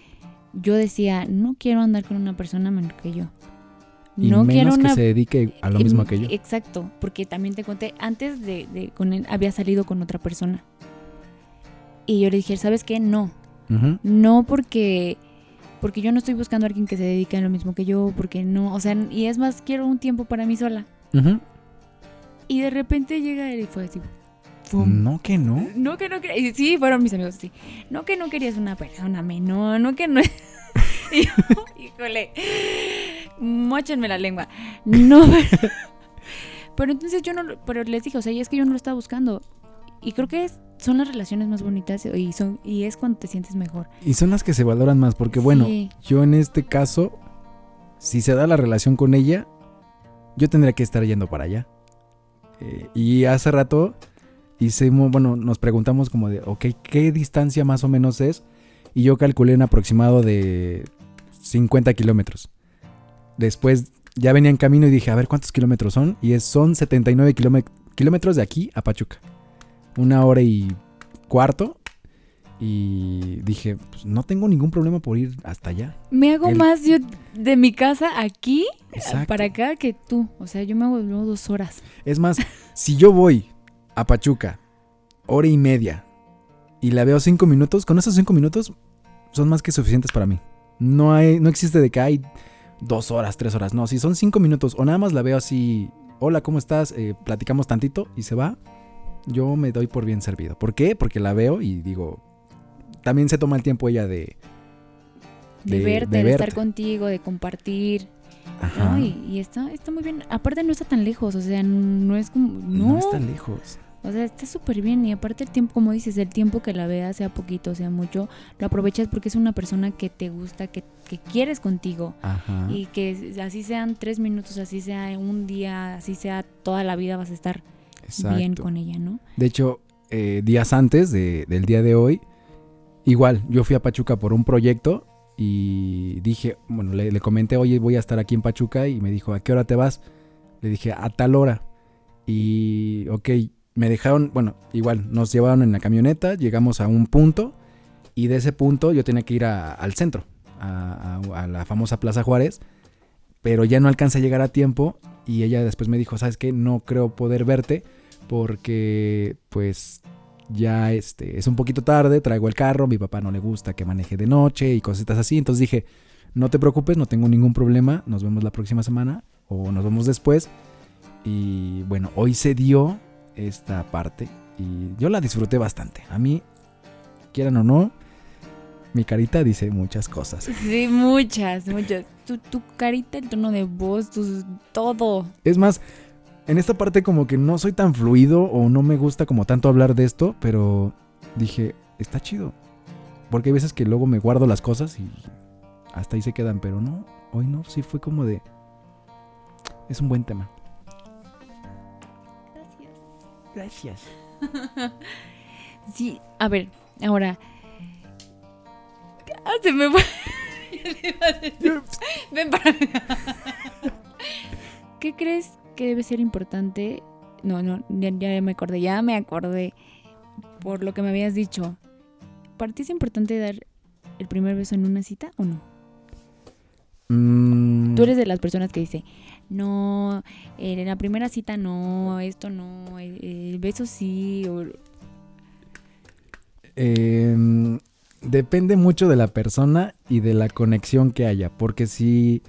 yo decía, no quiero andar con una persona menor que yo. Y no menos quiero que se dedique a lo mismo que yo. Exacto, porque también te conté, antes de, con él había salido con otra persona. Y yo le dije, ¿sabes qué? No. No porque porque yo no estoy buscando a alguien que se dedique a lo mismo que yo, porque no, o sea, y es más, quiero un tiempo para mí sola. Y de repente llega él y fue así, no que no. No que no querías. Sí, fueron mis amigos, sí. No que no querías una persona menor, no que no. híjole, mochenme la lengua. No, pero, entonces yo no, pero les dije, o sea, y es que yo no lo estaba buscando. Y creo que son las relaciones más bonitas y, son, y es cuando te sientes mejor. Y son las que se valoran más, porque bueno, yo en este caso si se da la relación con ella, yo tendría que estar yendo para allá. Eh, y hace rato hicimos, bueno, nos preguntamos como de, ok, ¿qué distancia más o menos es? Y yo calculé un aproximado de 50 kilómetros. Después ya venía en camino y dije, a ver cuántos kilómetros son. Y es, son 79 kilómetros de aquí a Pachuca. Una hora y cuarto. Y dije, pues no tengo ningún problema por ir hasta allá. Me hago El- más yo de mi casa aquí Exacto. para acá que tú. O sea, yo me hago dos horas. Es más, si yo voy a Pachuca, hora y media, y la veo cinco minutos, con esos cinco minutos son más que suficientes para mí. No hay, no existe de que hay dos horas, tres horas. No, si son cinco minutos o nada más la veo así, hola, ¿cómo estás? Eh, platicamos tantito y se va, yo me doy por bien servido. ¿Por qué? Porque la veo y digo, también se toma el tiempo ella de... De, De- verte, de de, estar contigo, de compartir. Ajá, ¿no? Y, y está, está muy bien. Aparte no está tan lejos, o sea, no es como... No, no está lejos. O sea, está súper bien. Y aparte el tiempo, como dices, el tiempo que la veas, sea poquito, sea mucho, lo aprovechas porque es una persona que te gusta, que, que quieres contigo. Ajá. Y que así sean tres minutos, así sea un día, así sea toda la vida, vas a estar bien con ella, ¿no? De hecho, eh, días antes de- del día de hoy, igual, yo fui a Pachuca por un proyecto y dije, bueno, le, le comenté, oye, voy a estar aquí en Pachuca y me dijo, ¿a qué hora te vas? Le dije, a tal hora. Y, ok, me dejaron, bueno, igual, nos llevaron en la camioneta, llegamos a un punto y de ese punto yo tenía que ir a- al centro, a, la famosa Plaza Juárez, pero ya no alcancé a llegar a tiempo y ella después me dijo, ¿sabes qué? No creo poder verte porque pues ya este es un poquito tarde, traigo el carro, mi papá no le gusta que maneje de noche y cositas así, entonces dije, no te preocupes, no tengo ningún problema, nos vemos la próxima semana o nos vemos después. Y bueno, hoy se dio esta parte y yo la disfruté bastante. A mí, quieran o no, mi carita dice muchas cosas. Sí, muchas, muchas. Tu, tu carita, el tono de voz, tu, todo. Es más, en esta parte como que no soy tan fluido o no me gusta como tanto hablar de esto, pero dije, está chido. Porque hay veces que luego me guardo las cosas y hasta ahí se quedan, pero no, hoy no, sí fue como de... Es un buen tema. Gracias. Sí, a ver, ahora. Ah, se me fue. Ven para acá. ¿Qué crees que debe ser importante? No, no, ya, ya me acordé, ya me acordé. Por lo que me habías dicho. ¿Para ti es importante dar el primer beso en una cita o no? Mm, Tú eres de las personas que dice, no, en la primera cita no, esto no, el, el beso sí, o- Em, depende mucho de la persona y de la conexión que haya. Porque si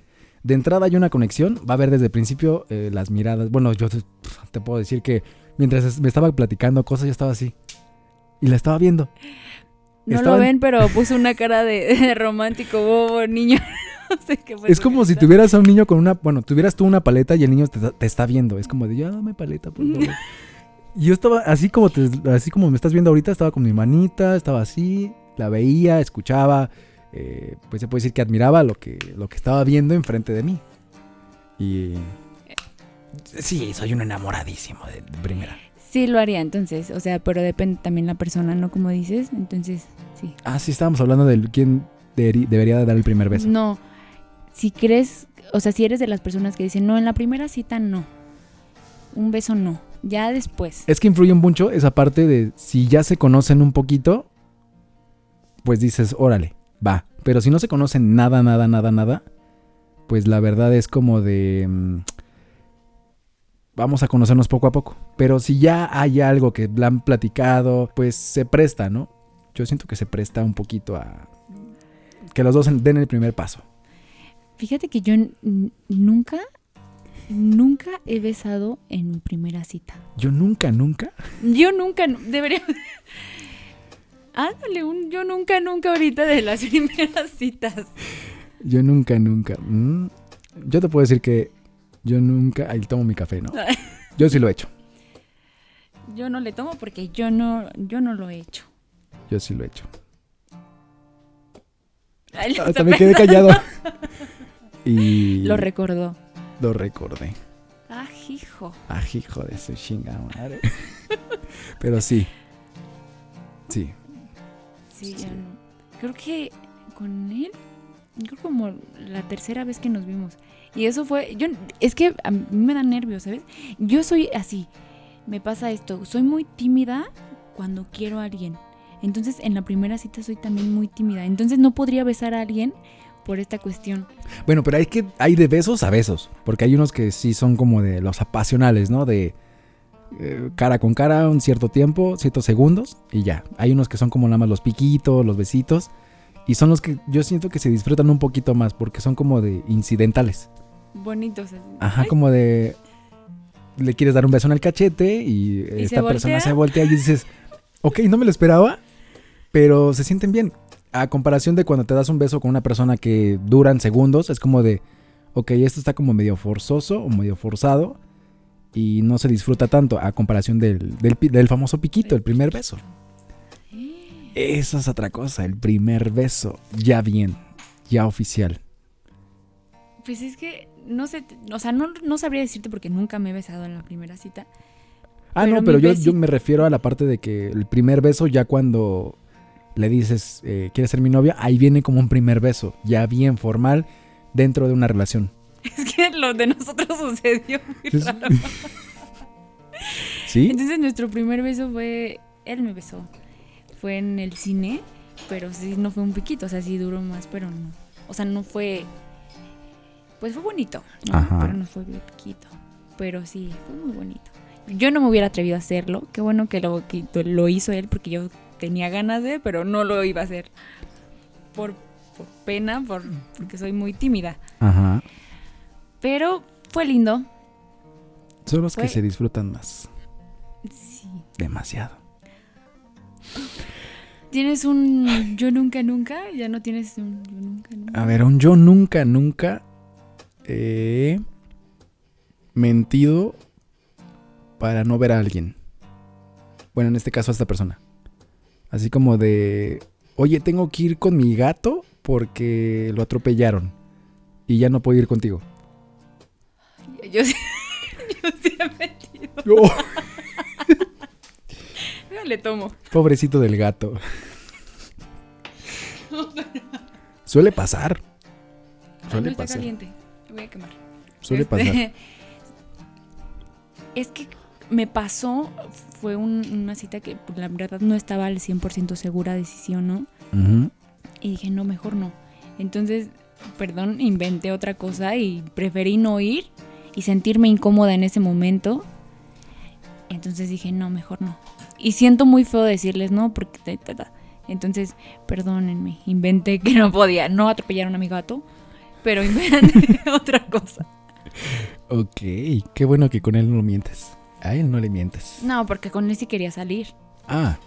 de entrada hay una conexión, va a haber desde el principio eh, las miradas. Bueno, yo te, te puedo decir que mientras me estaba platicando cosas, yo estaba así. Y la estaba viendo. No Estaban- lo ven, pero puso una cara de, de romántico, bobo, niño. Es como si tuvieras a un niño con una. Bueno, tuvieras tú una paleta y el niño te, te está viendo. Es como de, ya dame paleta, por favor. Y yo estaba así como, te- así como me estás viendo ahorita, estaba con mi manita, estaba así, la veía, escuchaba. eh, pues se puede decir que admiraba lo que, lo que estaba viendo enfrente de mí. Y. Sí, soy un enamoradísimo de, de primera. Sí, lo haría entonces. O sea, pero depende también la persona, ¿no? Como dices. Entonces, sí. Ah, sí, estábamos hablando de quién debería de dar el primer beso. No. Si crees, o sea, si eres de las personas que dicen, no, en la primera cita no. Un beso no. Ya después. Es que influye mucho esa parte de si ya se conocen un poquito, pues dices, órale, va. Pero si no se conocen nada, nada, nada, nada, pues la verdad es como de... mm, vamos a conocernos poco a poco. Pero si ya hay algo que han platicado, pues se presta, ¿no? Yo siento que se presta un poquito a... Que los dos den el primer paso. Fíjate que yo nunca, nunca he besado en mi primera cita. Yo nunca, nunca... Yo nunca, nu- debería... Ándale, un yo nunca, nunca ahorita de las primeras citas. Yo nunca, nunca. mm, Yo te puedo decir que yo nunca... Ahí tomo mi café, ¿no? Yo sí lo he hecho. Yo no le tomo porque yo no, yo no lo he hecho. Yo sí lo he hecho. Ay, le Hasta me quedé callado. Y Lo recordó. lo recordé. Ah, hijo. Ah, hijo de su chinga madre. Pero sí. Sí. Sí, Sí. ya no. Creo que con él, creo como la tercera vez que nos vimos. Y eso fue, yo, es que a mí me da nervios, ¿sabes? Yo soy así, me pasa esto, soy muy tímida cuando quiero a alguien. Entonces en la primera cita soy también muy tímida. Entonces no podría besar a alguien por esta cuestión. Bueno, pero hay que hay de besos a besos, porque hay unos que sí son como de los apasionales, ¿no? De eh, cara con cara un cierto tiempo, ciertos segundos y ya. Hay unos que son como nada más los piquitos, los besitos y son los que yo siento que se disfrutan un poquito más porque son como de incidentales. Bonitos. Ajá, Ay, como de le quieres dar un beso en el cachete y, se esta persona voltea? se voltea y dices, ok, no me lo esperaba, pero se sienten bien. A comparación de cuando te das un beso con una persona que duran segundos, es como de, ok, esto está como medio forzoso o medio forzado y no se disfruta tanto a comparación del, del, famoso piquito, el primer beso. Eso es otra cosa, el primer beso, ya bien, ya oficial. Pues es que no sé, o sea, no, no sabría decirte porque nunca me he besado en la primera cita. Ah, Pero no, pero yo me refiero a la parte de que el primer beso, ya cuando le dices, eh, ¿quieres ser mi novia? Ahí viene como un primer beso, ya bien formal, dentro de una relación. Es que lo de nosotros sucedió muy Es- raro. ¿Sí? Entonces nuestro primer beso fue, él me besó, fue en el cine, pero sí no fue un piquito, o sea, sí duró más, pero no, o sea, no fue, pues fue bonito, ¿no? Ajá. pero no fue piquito, pero sí, fue muy bonito. Yo no me hubiera atrevido a hacerlo, qué bueno que lo, que lo hizo él, porque yo tenía ganas de, pero no lo iba a hacer por, por pena, por, porque soy muy tímida, Ajá. pero fue lindo, Son los que se disfrutan más. sí. Demasiado. ¿Tienes un yo nunca nunca? Ya no tienes un yo nunca nunca. A ver, un yo nunca, nunca he mentido para no ver a alguien. Bueno, en este caso a esta persona. Así como de, oye, tengo que ir con mi gato porque lo atropellaron y ya no puedo ir contigo. Yo sí, yo sí he metido. Yo le tomo. Pobrecito del gato. Suele pasar. Ay, Suele está pasar. caliente. Me voy a quemar. Suele Este, pasar. Es que me pasó, fue un- una cita que pues, la verdad no estaba al 100% segura de si sí o no. Y dije, no, mejor no. Entonces, perdón, inventé otra cosa y preferí no ir y sentirme incómoda en ese momento. Entonces dije, no, mejor no. Y siento muy feo decirles no, porque... ta, ta, ta. Entonces, perdónenme, inventé que no podía no atropellar a mi gato, pero inventé otra cosa. Ok, qué bueno que con él no lo mientes. A él no le mientes. No, porque con él sí quería salir. Ah.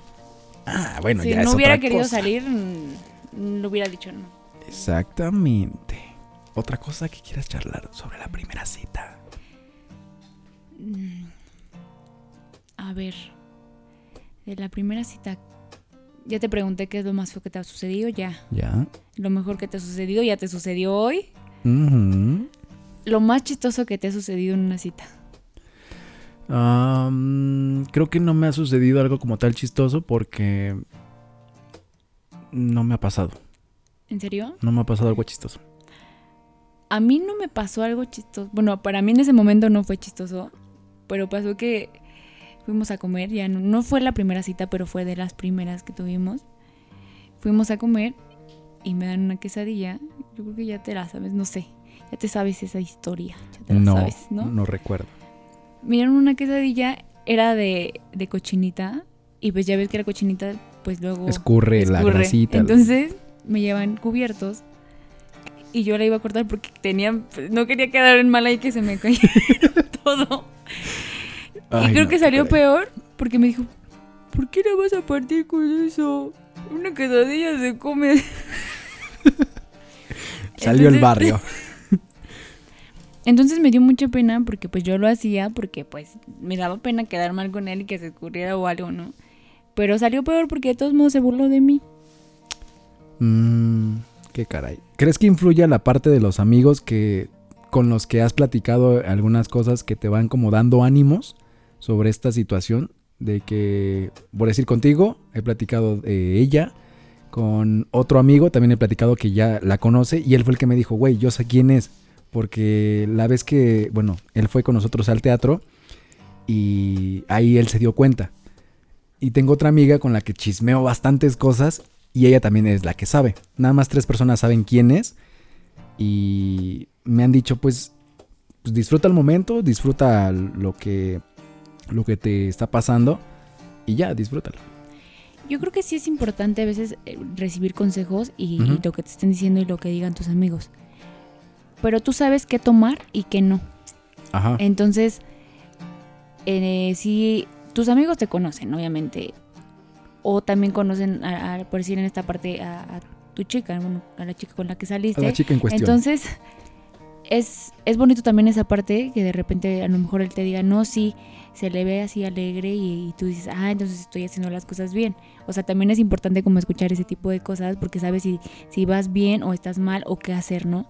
Ah, bueno, si ya no es hubiera otra querido cosa. salir, le hubiera dicho no. Exactamente. Otra cosa que quieras charlar sobre la primera cita. Mm. A ver, de la primera cita, ya te pregunté qué es lo más feo que te ha sucedido, ya. ¿Ya? Lo mejor que te ha sucedido, ya te sucedió hoy. Lo más chistoso que te ha sucedido en una cita. Am, creo que no me ha sucedido algo como tal chistoso porque no me ha pasado. ¿En serio? No me ha pasado algo chistoso. A mí no me pasó algo chistoso. Bueno, para mí en ese momento no fue chistoso, pero pasó que fuimos a comer, ya no, no fue la primera cita, pero fue de las primeras que tuvimos. Fuimos a comer y me dan una quesadilla. Yo creo que ya te la sabes, no sé. Ya te sabes esa historia. Ya te la No, sabes, ¿no? no recuerdo. Me dieron una quesadilla, era de, de cochinita. Y pues ya ves que la cochinita, pues luego. Escurre, la grasita. Entonces me llevan cubiertos y yo la iba a cortar porque tenía, no quería quedar en mala y que se me cayera todo. Ay, y creo no, que salió caray. peor porque me dijo, ¿por qué la vas a partir con eso? Una quesadilla se come. Salió el barrio. Entonces me dio mucha pena porque pues yo lo hacía porque pues me daba pena quedar mal con él y que se escurriera o algo, ¿no? Pero salió peor porque de todos modos se burló de mí. Mm, qué caray. ¿Crees que influye la parte de los amigos que con los que has platicado algunas cosas que te van como dando ánimos sobre esta situación? De que, por decir contigo, he platicado de ella. Con otro amigo también he platicado que ya la conoce y él fue el que me dijo, güey, yo sé quién es. Porque la vez que, bueno, él fue con nosotros al teatro y ahí él se dio cuenta. Y tengo otra amiga con la que chismeo bastantes cosas y ella también es la que sabe. Nada más tres personas saben quién es y me han dicho pues, pues disfruta el momento, disfruta lo que, lo que te está pasando y ya, disfrútalo. Yo creo que sí es importante a veces eh, recibir consejos y, y lo que te estén diciendo y lo que digan tus amigos. Pero tú sabes qué tomar y qué no. Ajá. Entonces, eh, si tus amigos te conocen, obviamente, o también conocen, a, a- por decir en esta parte, a, a tu chica, bueno, a la chica con la que saliste. A la chica en cuestión. Entonces, es, es bonito también esa parte que de repente a lo mejor él te diga, no, sí, se le ve así alegre y, y tú dices, ah, entonces estoy haciendo las cosas bien. O sea, también es importante como escuchar ese tipo de cosas porque sabes si, si vas bien o estás mal o qué hacer, ¿no?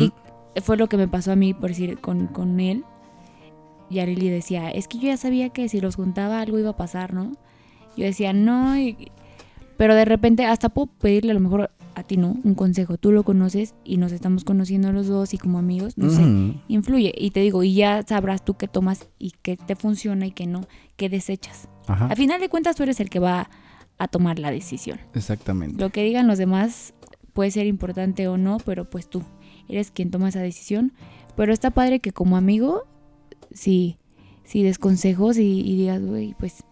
Y fue lo que me pasó a mí, por decir, con, con él. Y Arely decía, es que yo ya sabía que si los juntaba algo iba a pasar, ¿no? Yo decía, no, y- pero de repente hasta puedo pedirle a lo mejor a ti, ¿no? Un consejo. Tú lo conoces y nos estamos conociendo los dos y como amigos, no sé, influye. Y te digo, y ya sabrás tú qué tomas y qué te funciona y qué no, qué desechas. Ajá. Al final de cuentas tú eres el que va a tomar la decisión. Exactamente. Lo que digan los demás puede ser importante o no, pero pues tú eres quien toma esa decisión. Pero está padre que como amigo, sí, sí des consejos y, y digas, güey, pues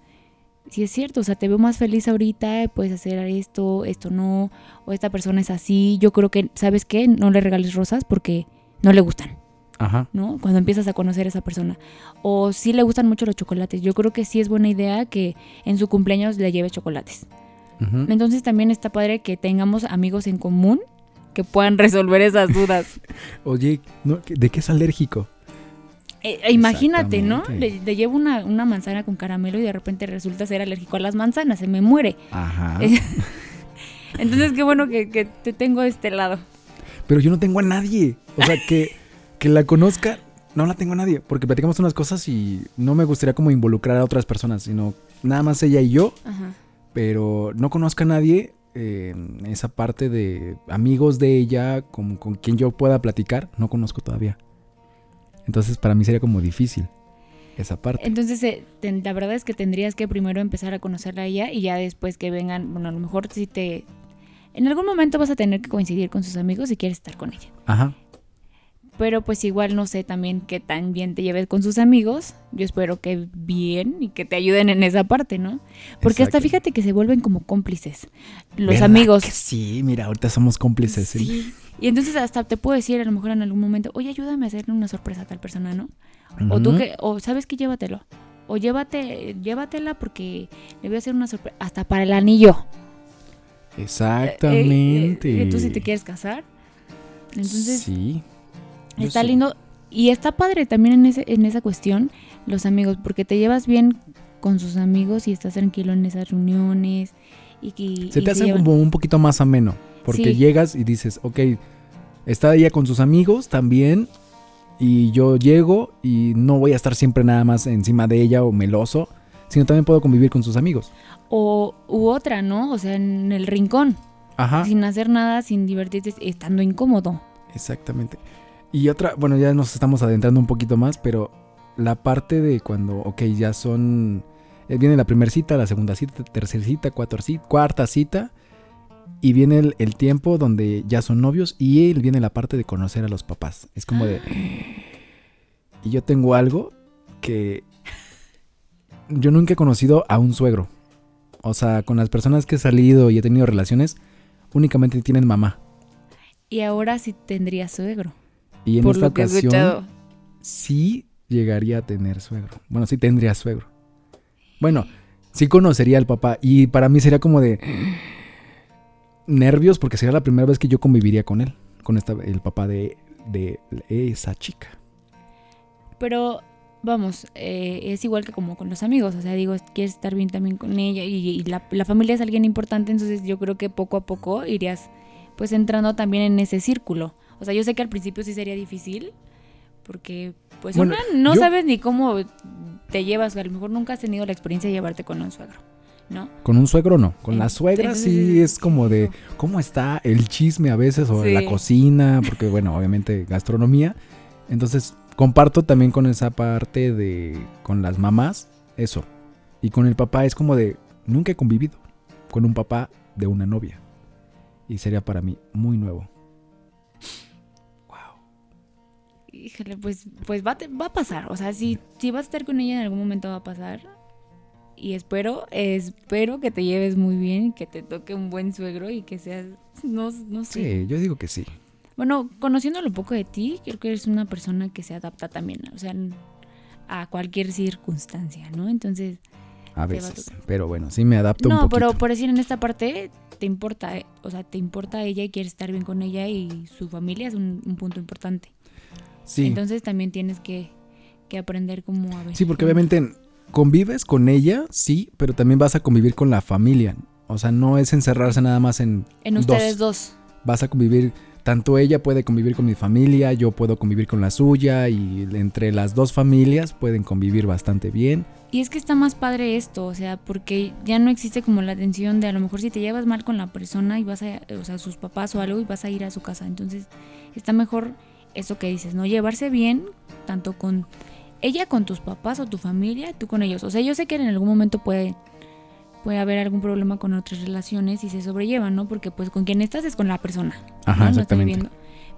sí es cierto, o sea, te veo más feliz ahorita, puedes hacer esto, esto no, o esta persona es así. Yo creo que, ¿sabes qué? No le regales rosas porque no le gustan. Ajá. ¿no? Cuando empiezas a conocer a esa persona. O si le gustan mucho los chocolates. Yo creo que sí es buena idea que en su cumpleaños le lleve chocolates. Ujú. Entonces también está padre que tengamos amigos en común que puedan resolver esas dudas. Oye, ¿no? ¿de qué es alérgico? Eh, eh, imagínate, ¿no? Le, le llevo una, una manzana con caramelo y de repente resulta ser alérgico a las manzanas, se me muere. Ajá. Entonces qué bueno que, que te tengo de este lado. Pero yo no tengo a nadie. O sea, que, que la conozca, no la tengo a nadie. Porque platicamos unas cosas y no me gustaría como involucrar a otras personas, sino nada más ella y yo. Ajá. Pero no conozco a nadie eh, esa parte de amigos de ella con, con quien yo pueda platicar. No conozco todavía. Entonces para mí sería como difícil esa parte. Entonces, eh, ten- la verdad es que tendrías que primero empezar a conocerla a ella y ya después que vengan, bueno, a lo mejor si te... En algún momento vas a tener que coincidir con sus amigos si quieres estar con ella. Ajá. Pero pues igual no sé también qué tan bien te lleves con sus amigos. Yo espero que bien y que te ayuden en esa parte, ¿no? Porque hasta fíjate que se vuelven como cómplices. Los ¿Verdad amigos. que sí, mira, ahorita somos cómplices. ¿sí? Sí. Y entonces hasta te puedo decir a lo mejor en algún momento, oye, ayúdame a hacerle una sorpresa a tal persona, ¿no? O tú que, o sabes que llévatelo. O llévate, llévatela porque le voy a hacer una sorpresa. Hasta para el anillo. Exactamente. Eh, eh, tú si te quieres casar. Entonces, sí. Yo está sí. lindo. Y está padre también en, ese, en esa cuestión, los amigos, porque te llevas bien con sus amigos y estás tranquilo en esas reuniones. Y, que Se y te hace como un poquito más ameno. Porque Sí. llegas y dices, ok, está ella con sus amigos también. Y yo llego y no voy a estar siempre nada más encima de ella o meloso. Sino también puedo convivir con sus amigos. O u otra, ¿no? O sea, en el rincón, Ajá. sin hacer nada, sin divertirte, estando incómodo. Exactamente. Y otra, bueno, ya nos estamos adentrando un poquito más, pero la parte de cuando, ok, ya son, eh, viene la primera cita, la segunda cita, tercera cita, cita, cuarta cita, y viene el, el tiempo donde ya son novios y él viene la parte de conocer a los papás. Es como de... Y yo tengo algo que yo nunca he conocido a un suegro. O sea, con las personas que he salido y he tenido relaciones, únicamente tienen mamá. Y ahora sí tendría suegro. Y en por esta lo que he ocasión escuchado. sí llegaría a tener suegro. Bueno, sí tendría suegro. Bueno, sí conocería al papá. Y para mí sería como de nervios porque sería la primera vez que yo conviviría con él. Con esta, el papá de, de esa chica. Pero vamos, eh, es igual que como con los amigos. O sea, digo, quieres estar bien también con ella y, y la, la familia es alguien importante. Entonces yo creo que poco a poco irías pues entrando también en ese círculo. O sea, yo sé que al principio sí sería difícil, porque pues Bueno, una, no yo- sabes ni cómo te llevas, a lo mejor nunca has tenido la experiencia de llevarte con un suegro, ¿no? Con un suegro no, con la suegra sí es como de cómo está el chisme a veces o Sí. la cocina, porque bueno, obviamente gastronomía. Entonces comparto también con esa parte de con las mamás, eso. Y con el papá es como de nunca he convivido con un papá de una novia. Y sería para mí muy nuevo. Híjole, pues, pues va, te- va a pasar. O sea, si, si vas a estar con ella en algún momento va a pasar. Y espero, espero que te lleves muy bien que te toque un buen suegro y que seas, no, no sé. Sí, yo digo que sí. Bueno, conociéndolo un poco de ti, creo que eres una persona que se adapta también, o sea, a cualquier circunstancia, ¿no? Entonces, A veces. Pero bueno, sí me adapto un no, poquito. pero por decir en esta parte, te importa, eh, o sea, te importa ella y quieres estar bien con ella y su familia es un, un punto importante. Sí. Entonces también tienes que, que aprender cómo a ver. Sí, porque obviamente convives con ella, sí, pero también vas a convivir con la familia. O sea, no es encerrarse nada más en, En ustedes dos. Vas a convivir, tanto ella puede convivir con mi familia, yo puedo convivir con la suya y entre las dos familias pueden convivir bastante bien. Y es que está más padre esto, o sea, porque ya no existe como la tensión de a lo mejor si te llevas mal con la persona y vas a, o sea, sus papás o algo y vas a ir a su casa. Entonces, está mejor eso que dices, ¿no? Llevarse bien tanto con ella, con tus papás o tu familia, tú con ellos. O sea, yo sé que en algún momento puede, puede haber algún problema con otras relaciones y se sobrellevan, ¿no? Porque pues con quien estás es con la persona. Ajá, ¿no? Exactamente.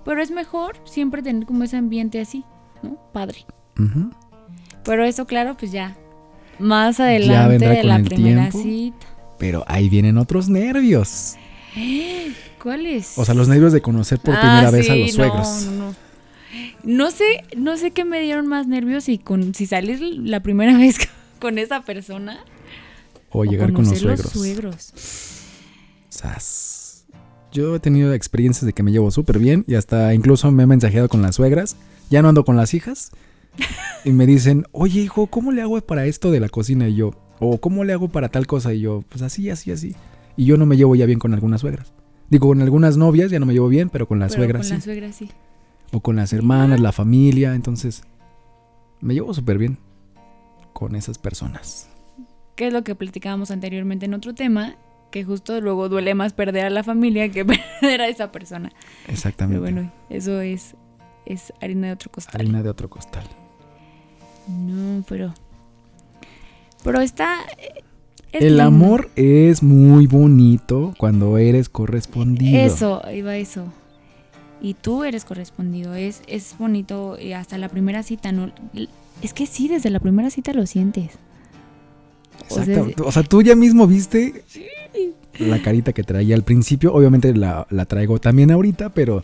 Pero es mejor siempre tener como ese ambiente así, ¿no? Padre. Ujú. Pero eso, claro, pues ya. Más adelante de la primera tiempo. cita. Pero ahí vienen otros nervios. ¿Cuáles? O sea, los nervios de conocer por primera vez a los suegros. Ah, No, no, no. No sé, no sé qué me dieron más nervios y con si salir la primera vez con esa persona O llegar con los suegros. suegros. Sas. Yo he tenido experiencias de que me llevo súper bien y hasta incluso me he mensajeado con las suegras. Ya no ando con las hijas. Y me dicen, oye hijo, ¿cómo le hago para esto de la cocina? Y yo, o ¿cómo le hago para tal cosa? Y yo, pues así, así, así. Y yo no me llevo ya bien con algunas suegras. Digo, con algunas novias ya no me llevo bien, pero con las Pero suegras con sí. las suegras sí. O con las hermanas, la familia. Entonces, me llevo súper bien con esas personas. Que es lo que platicábamos anteriormente en otro tema, que justo luego duele más perder a la familia que perder a esa persona. Exactamente. Pero bueno, eso es, es harina de otro costal. Harina de otro costal. No, pero. Pero está. Eh, es El lindo. amor es muy bonito cuando eres correspondido. Eso, iba eso. Y tú eres correspondido. Es, es bonito y hasta la primera cita, ¿no? Es que sí, desde la primera cita lo sientes. O sea, Exacto. O sea, tú ya mismo viste la carita que traía al principio. Obviamente la, la traigo también ahorita, pero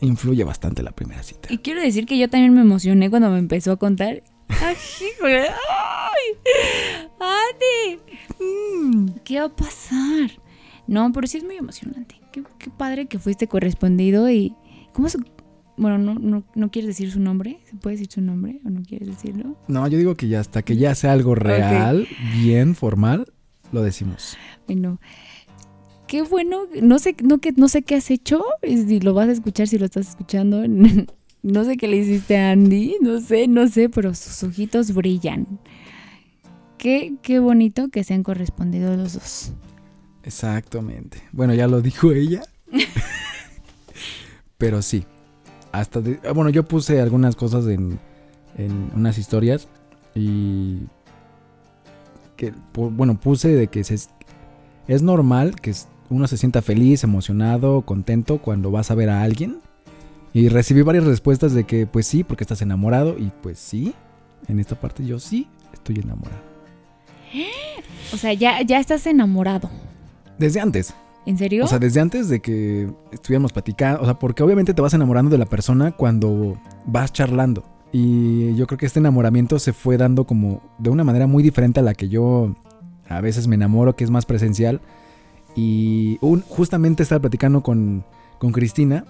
influye bastante la primera cita. Y quiero decir que yo también me emocioné cuando me empezó a contar. ¡Ay, ¡Andy! Mm, ¿Qué va a pasar? No, pero sí es muy emocionante. Qué, qué padre que fuiste correspondido y... ¿Cómo se...? Bueno, no, no, no quieres decir su nombre. ¿Se puede decir su nombre o no quieres decirlo? No, yo digo que ya hasta que ya sea algo real, bien formal, lo decimos. Bueno, qué bueno. No sé, no, que, no sé qué has hecho. Si lo vas a escuchar, si lo estás escuchando. No sé qué le hiciste a Andy. No sé, no sé, pero sus ojitos brillan. Qué, qué bonito que se han correspondido los dos. Exactamente. Bueno, ya lo dijo ella. Pero sí. Hasta de- ah, bueno, yo puse algunas cosas en, en unas historias y que bueno, puse de que se, es normal que uno se sienta feliz, emocionado, contento cuando vas a ver a alguien. Y recibí varias respuestas de que pues sí, porque estás enamorado y pues sí, en esta parte yo sí estoy enamorado. O sea, ya, ya estás enamorado. Desde antes. ¿En serio? O sea, desde antes de que estuviéramos platicando, o sea, porque obviamente te vas enamorando de la persona cuando vas charlando. Y yo creo que este enamoramiento se fue dando como de una manera muy diferente a la que yo a veces me enamoro, que es más presencial. Y un- justamente estaba platicando con, con Cristina,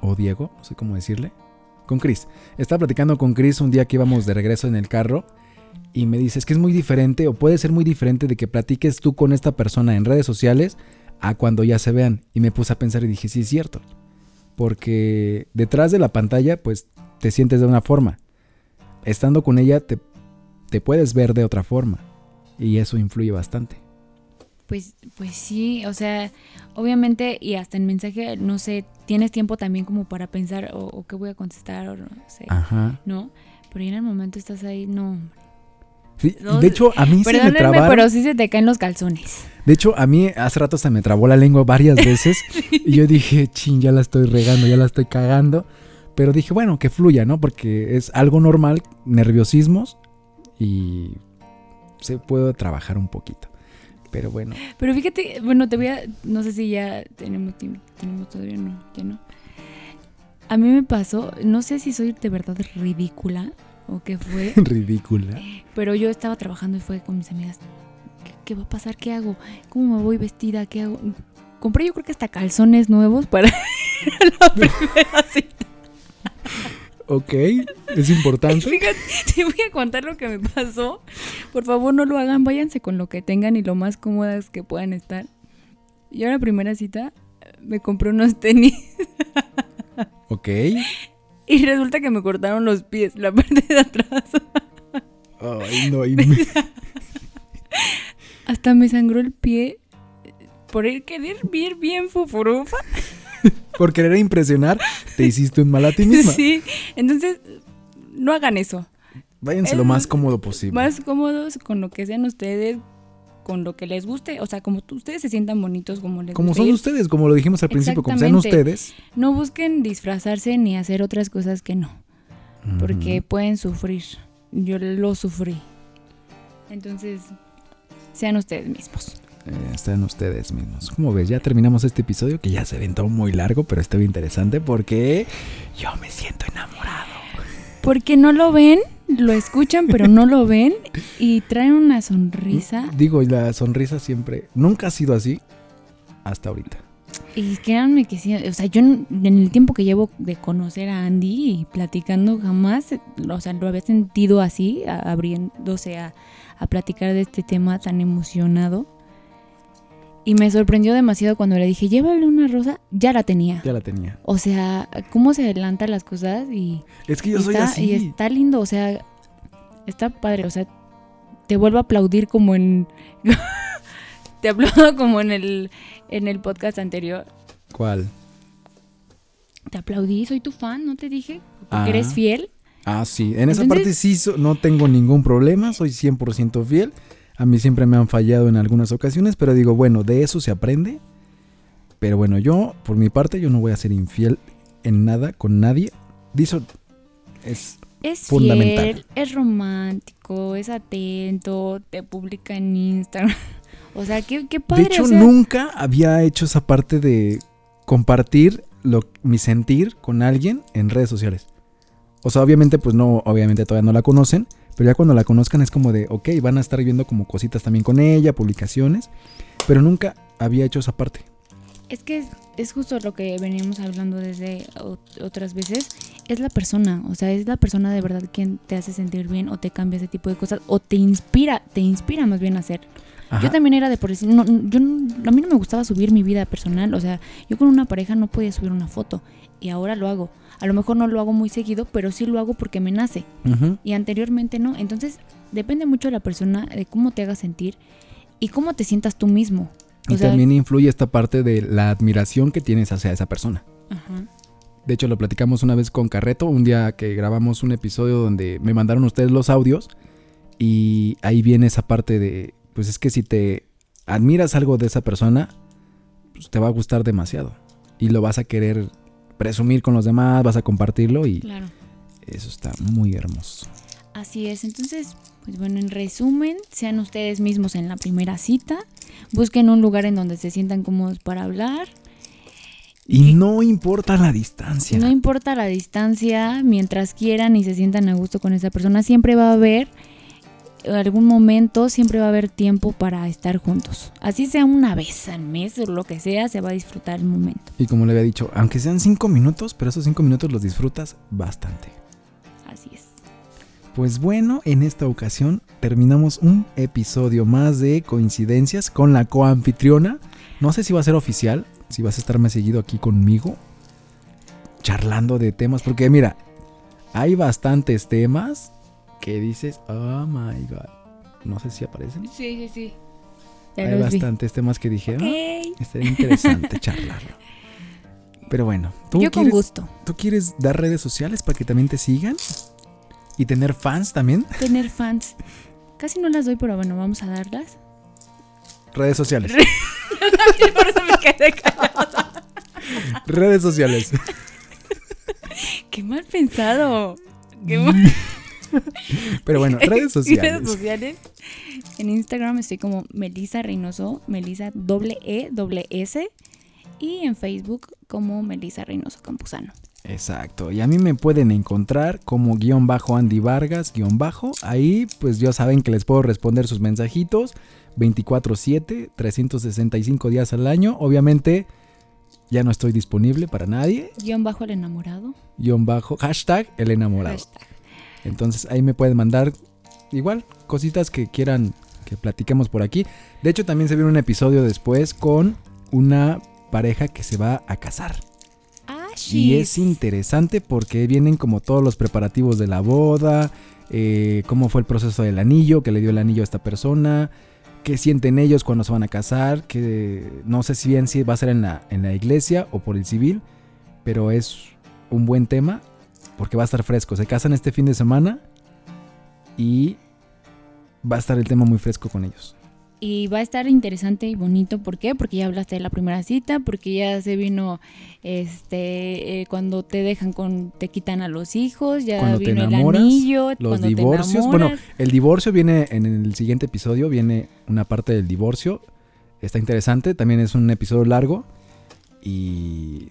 o Diego, no sé cómo decirle, con Cris. Estaba platicando con Cris un día que íbamos de regreso en el carro y me dice, es que es muy diferente, o puede ser muy diferente de que platiques tú con esta persona en redes sociales a cuando ya se vean. Y me puse a pensar y dije, sí es cierto. Porque detrás de la pantalla, pues te sientes de una forma. Estando con ella, te, te puedes ver de otra forma. Y eso influye bastante. Pues, pues sí, o sea, obviamente, y hasta en mensaje, no sé, tienes tiempo también como para pensar, o, o qué voy a contestar, o no sé, Ajá. ¿no? Pero en el momento estás ahí, no. Sí, No, de hecho, a mí se me trabaron. pero sí se te caen los calzones. De hecho, a mí hace rato se me trabó la lengua varias veces. Y yo dije, chin, ya la estoy regando, ya la estoy cagando. Pero dije, bueno, que fluya, ¿no? Porque es algo normal, nerviosismos. Y se puede trabajar un poquito. Pero bueno. Pero fíjate, bueno, te voy a, no sé si ya tenemos tiempo, tenemos todavía no, ya no. A mí me pasó, no sé si soy de verdad ridícula o qué fue, Ridícula. pero yo estaba trabajando y fue con mis amigas. ¿Qué, qué va a pasar? ¿Qué hago? ¿Cómo me voy vestida? ¿Qué hago? Compré yo creo que hasta calzones nuevos para la primera cita. Ok, es importante. Fíjate, te voy a contar lo que me pasó. Por favor, no lo hagan. Váyanse con lo que tengan y lo más cómodas que puedan estar. Yo en la primera cita me compré unos tenis Ok. y resulta que me cortaron los pies, la parte de atrás. Ay, no, y me- Hasta me sangró el pie por ir querer ver bien fufurufa. por querer impresionar, te hiciste un mal a ti misma. Sí, entonces no hagan eso. Váyanse Es lo más cómodo posible. Más cómodos con lo que sean ustedes, con lo que les guste, o sea, como ustedes se sientan bonitos como les Como guste son ir. ustedes, como lo dijimos al principio, como sean ustedes. No busquen disfrazarse ni hacer otras cosas que no, porque pueden sufrir. Yo lo sufrí. Entonces, sean ustedes mismos. Eh, están ustedes mismos. Como ves, ya terminamos este episodio que ya se aventó muy largo, pero estuvo interesante porque yo me siento enamorado. Porque no lo ven, lo escuchan, pero no lo ven y traen una sonrisa. Digo, y la sonrisa siempre, nunca ha sido así hasta ahorita. Y créanme que sí, o sea, yo en en el tiempo que llevo de conocer a Andy y platicando jamás, o sea, lo había sentido así, abriéndose a, a platicar de este tema tan emocionado. Y me sorprendió demasiado cuando le dije, llévale una rosa, ya la tenía. Ya la tenía. O sea, cómo se adelantan las cosas y, Es que yo soy así. y está lindo, o sea, está padre, o sea, te vuelvo a aplaudir como en... te aplaudo como en el, en el podcast anterior. ¿Cuál? Te aplaudí, soy tu fan, ¿no te dije? Porque Ah. eres fiel. Ah, sí. En esa parte sí no tengo ningún problema, soy 100% fiel. A mí siempre me han fallado en algunas ocasiones, pero digo, bueno, de eso se aprende. Pero bueno, yo, por mi parte, yo no voy a ser infiel en nada con nadie. Dice, es Es Fundamental. fiel, es romántico, es atento, te publica en Instagram. O sea, qué, qué padre. De hecho, o sea, nunca había hecho esa parte de compartir lo, mi sentir con alguien en redes sociales. O sea, obviamente, pues no, obviamente todavía no la conocen, pero ya cuando la conozcan es como de, ok, van a estar viendo como cositas también con ella, publicaciones, pero nunca había hecho esa parte. Es que es, es justo lo que veníamos hablando desde ot- otras veces. Es la persona, o sea, es la persona de verdad quien te hace sentir bien o te cambia ese tipo de cosas o te inspira, te inspira más bien a hacer. Ajá. Yo también era de por decir, no, yo a mí no me gustaba subir mi vida personal, o sea, yo con una pareja no podía subir una foto y ahora lo hago. A lo mejor no lo hago muy seguido, pero sí lo hago porque me nace y anteriormente no. Entonces, depende mucho de la persona, de cómo te haga sentir y cómo te sientas tú mismo. O Y sea, también influye esta parte de la admiración que tienes hacia esa persona. ajá. De hecho, lo platicamos una vez con Carreto, un día que grabamos un episodio donde me mandaron ustedes los audios y ahí viene esa parte de, pues es que si te admiras algo de esa persona, pues te va a gustar demasiado y lo vas a querer presumir con los demás, vas a compartirlo y Claro. eso está muy hermoso. Así es, entonces, pues bueno, en resumen, sean ustedes mismos en la primera cita, busquen un lugar en donde se sientan cómodos para hablar, Y no importa la distancia. no importa la distancia, mientras quieran y se sientan a gusto con esa persona, siempre va a haber algún momento, siempre va a haber tiempo para estar juntos. Así sea una vez al mes o lo que sea, se va a disfrutar el momento. Y como le había dicho, aunque sean cinco minutos, pero esos cinco minutos los disfrutas bastante. Así es. Pues bueno, en esta ocasión terminamos un episodio más de coincidencias con la coanfitriona No sé si va a ser oficial, si vas a estarme seguido aquí conmigo, charlando de temas, porque mira, hay bastantes temas que dices, oh my god. No sé si aparecen. Sí, sí, sí. hay bastantes temas que dije, ah, estaría interesante charlarlo. Pero bueno, ¿tú Yo con gusto. ¿Tú quieres dar redes sociales para que también te sigan? ¿Y tener fans también? Tener fans. Casi no las doy, pero bueno, vamos a darlas. Redes sociales. Por eso me quedé Redes sociales. Qué mal pensado. Qué Pero bueno, redes sociales. redes sociales. En Instagram estoy como Melisa Reynoso, Melisa doble E, doble S. Y en Facebook como Melisa Reynoso Campuzano. Exacto. Y a mí me pueden encontrar como guion bajo Andy Vargas, guion bajo. Ahí pues ya saben que les puedo responder sus mensajitos 24/7, 365 días al año. Obviamente ya no estoy disponible para nadie. Guión bajo el enamorado. Guión bajo, hashtag el enamorado. Entonces ahí me pueden mandar igual cositas que quieran que platiquemos por aquí. De hecho también se viene un episodio después con una pareja que se va a casar. Y es interesante porque vienen como todos los preparativos de la boda, eh, cómo fue el proceso del anillo, que le dio el anillo a esta persona, qué sienten ellos cuando se van a casar, que no sé si bien si va a ser en la, en la iglesia o por el civil, pero es un buen tema porque va a estar fresco. Se casan este fin de semana y va a estar el tema muy fresco con ellos. Y va a estar interesante y bonito, ¿por qué? Porque ya hablaste de la primera cita, porque ya se vino este eh, cuando te dejan con te quitan a los hijos, ya cuando vino el anillo, los divorcios. bueno, el divorcio viene en el siguiente episodio, viene una parte del divorcio. Está interesante, también es un episodio largo y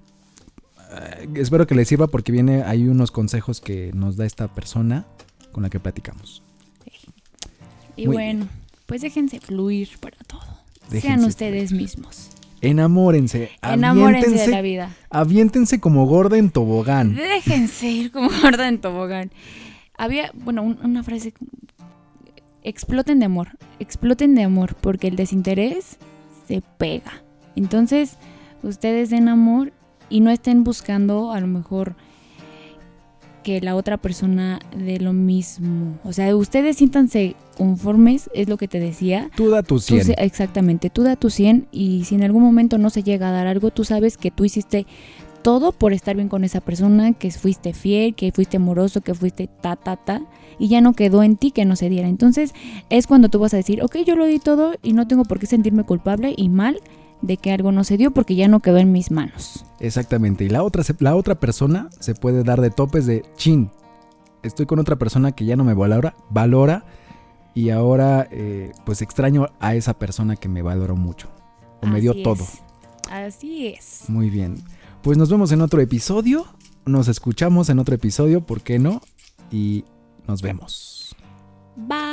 espero que les sirva porque viene hay unos consejos que nos da esta persona con la que platicamos. Y bueno, pues déjense fluir para todo. Sean ustedes mismos. Enamórense. Enamórense de la vida. Aviéntense como gorda en tobogán. Déjense ir como gorda en tobogán. Había, bueno, una frase. Exploten de amor. Exploten de amor. Porque el desinterés se pega. Entonces, ustedes den amor y no estén buscando a lo mejor que la otra persona de lo mismo. O sea, ustedes siéntanse conformes, es lo que te decía. Tú da tu 100. exactamente, tú da tu 100 y si en algún momento no se llega a dar algo, tú sabes que tú hiciste todo por estar bien con esa persona, que fuiste fiel, que fuiste amoroso, que fuiste ta, ta, ta, y ya no quedó en ti que no se diera. Entonces es cuando tú vas a decir, ok, yo lo di todo y no tengo por qué sentirme culpable y mal de que algo no se dio porque ya no quedó en mis manos. Exactamente. Y la otra, la otra persona se puede dar de topes de chin. Estoy con otra persona que ya no me valora, valora y ahora eh, pues extraño a esa persona que me valoró mucho. O me dio todo. Así es. Muy bien. Pues nos vemos en otro episodio. Nos escuchamos en otro episodio, ¿por qué no? Y nos vemos. Bye.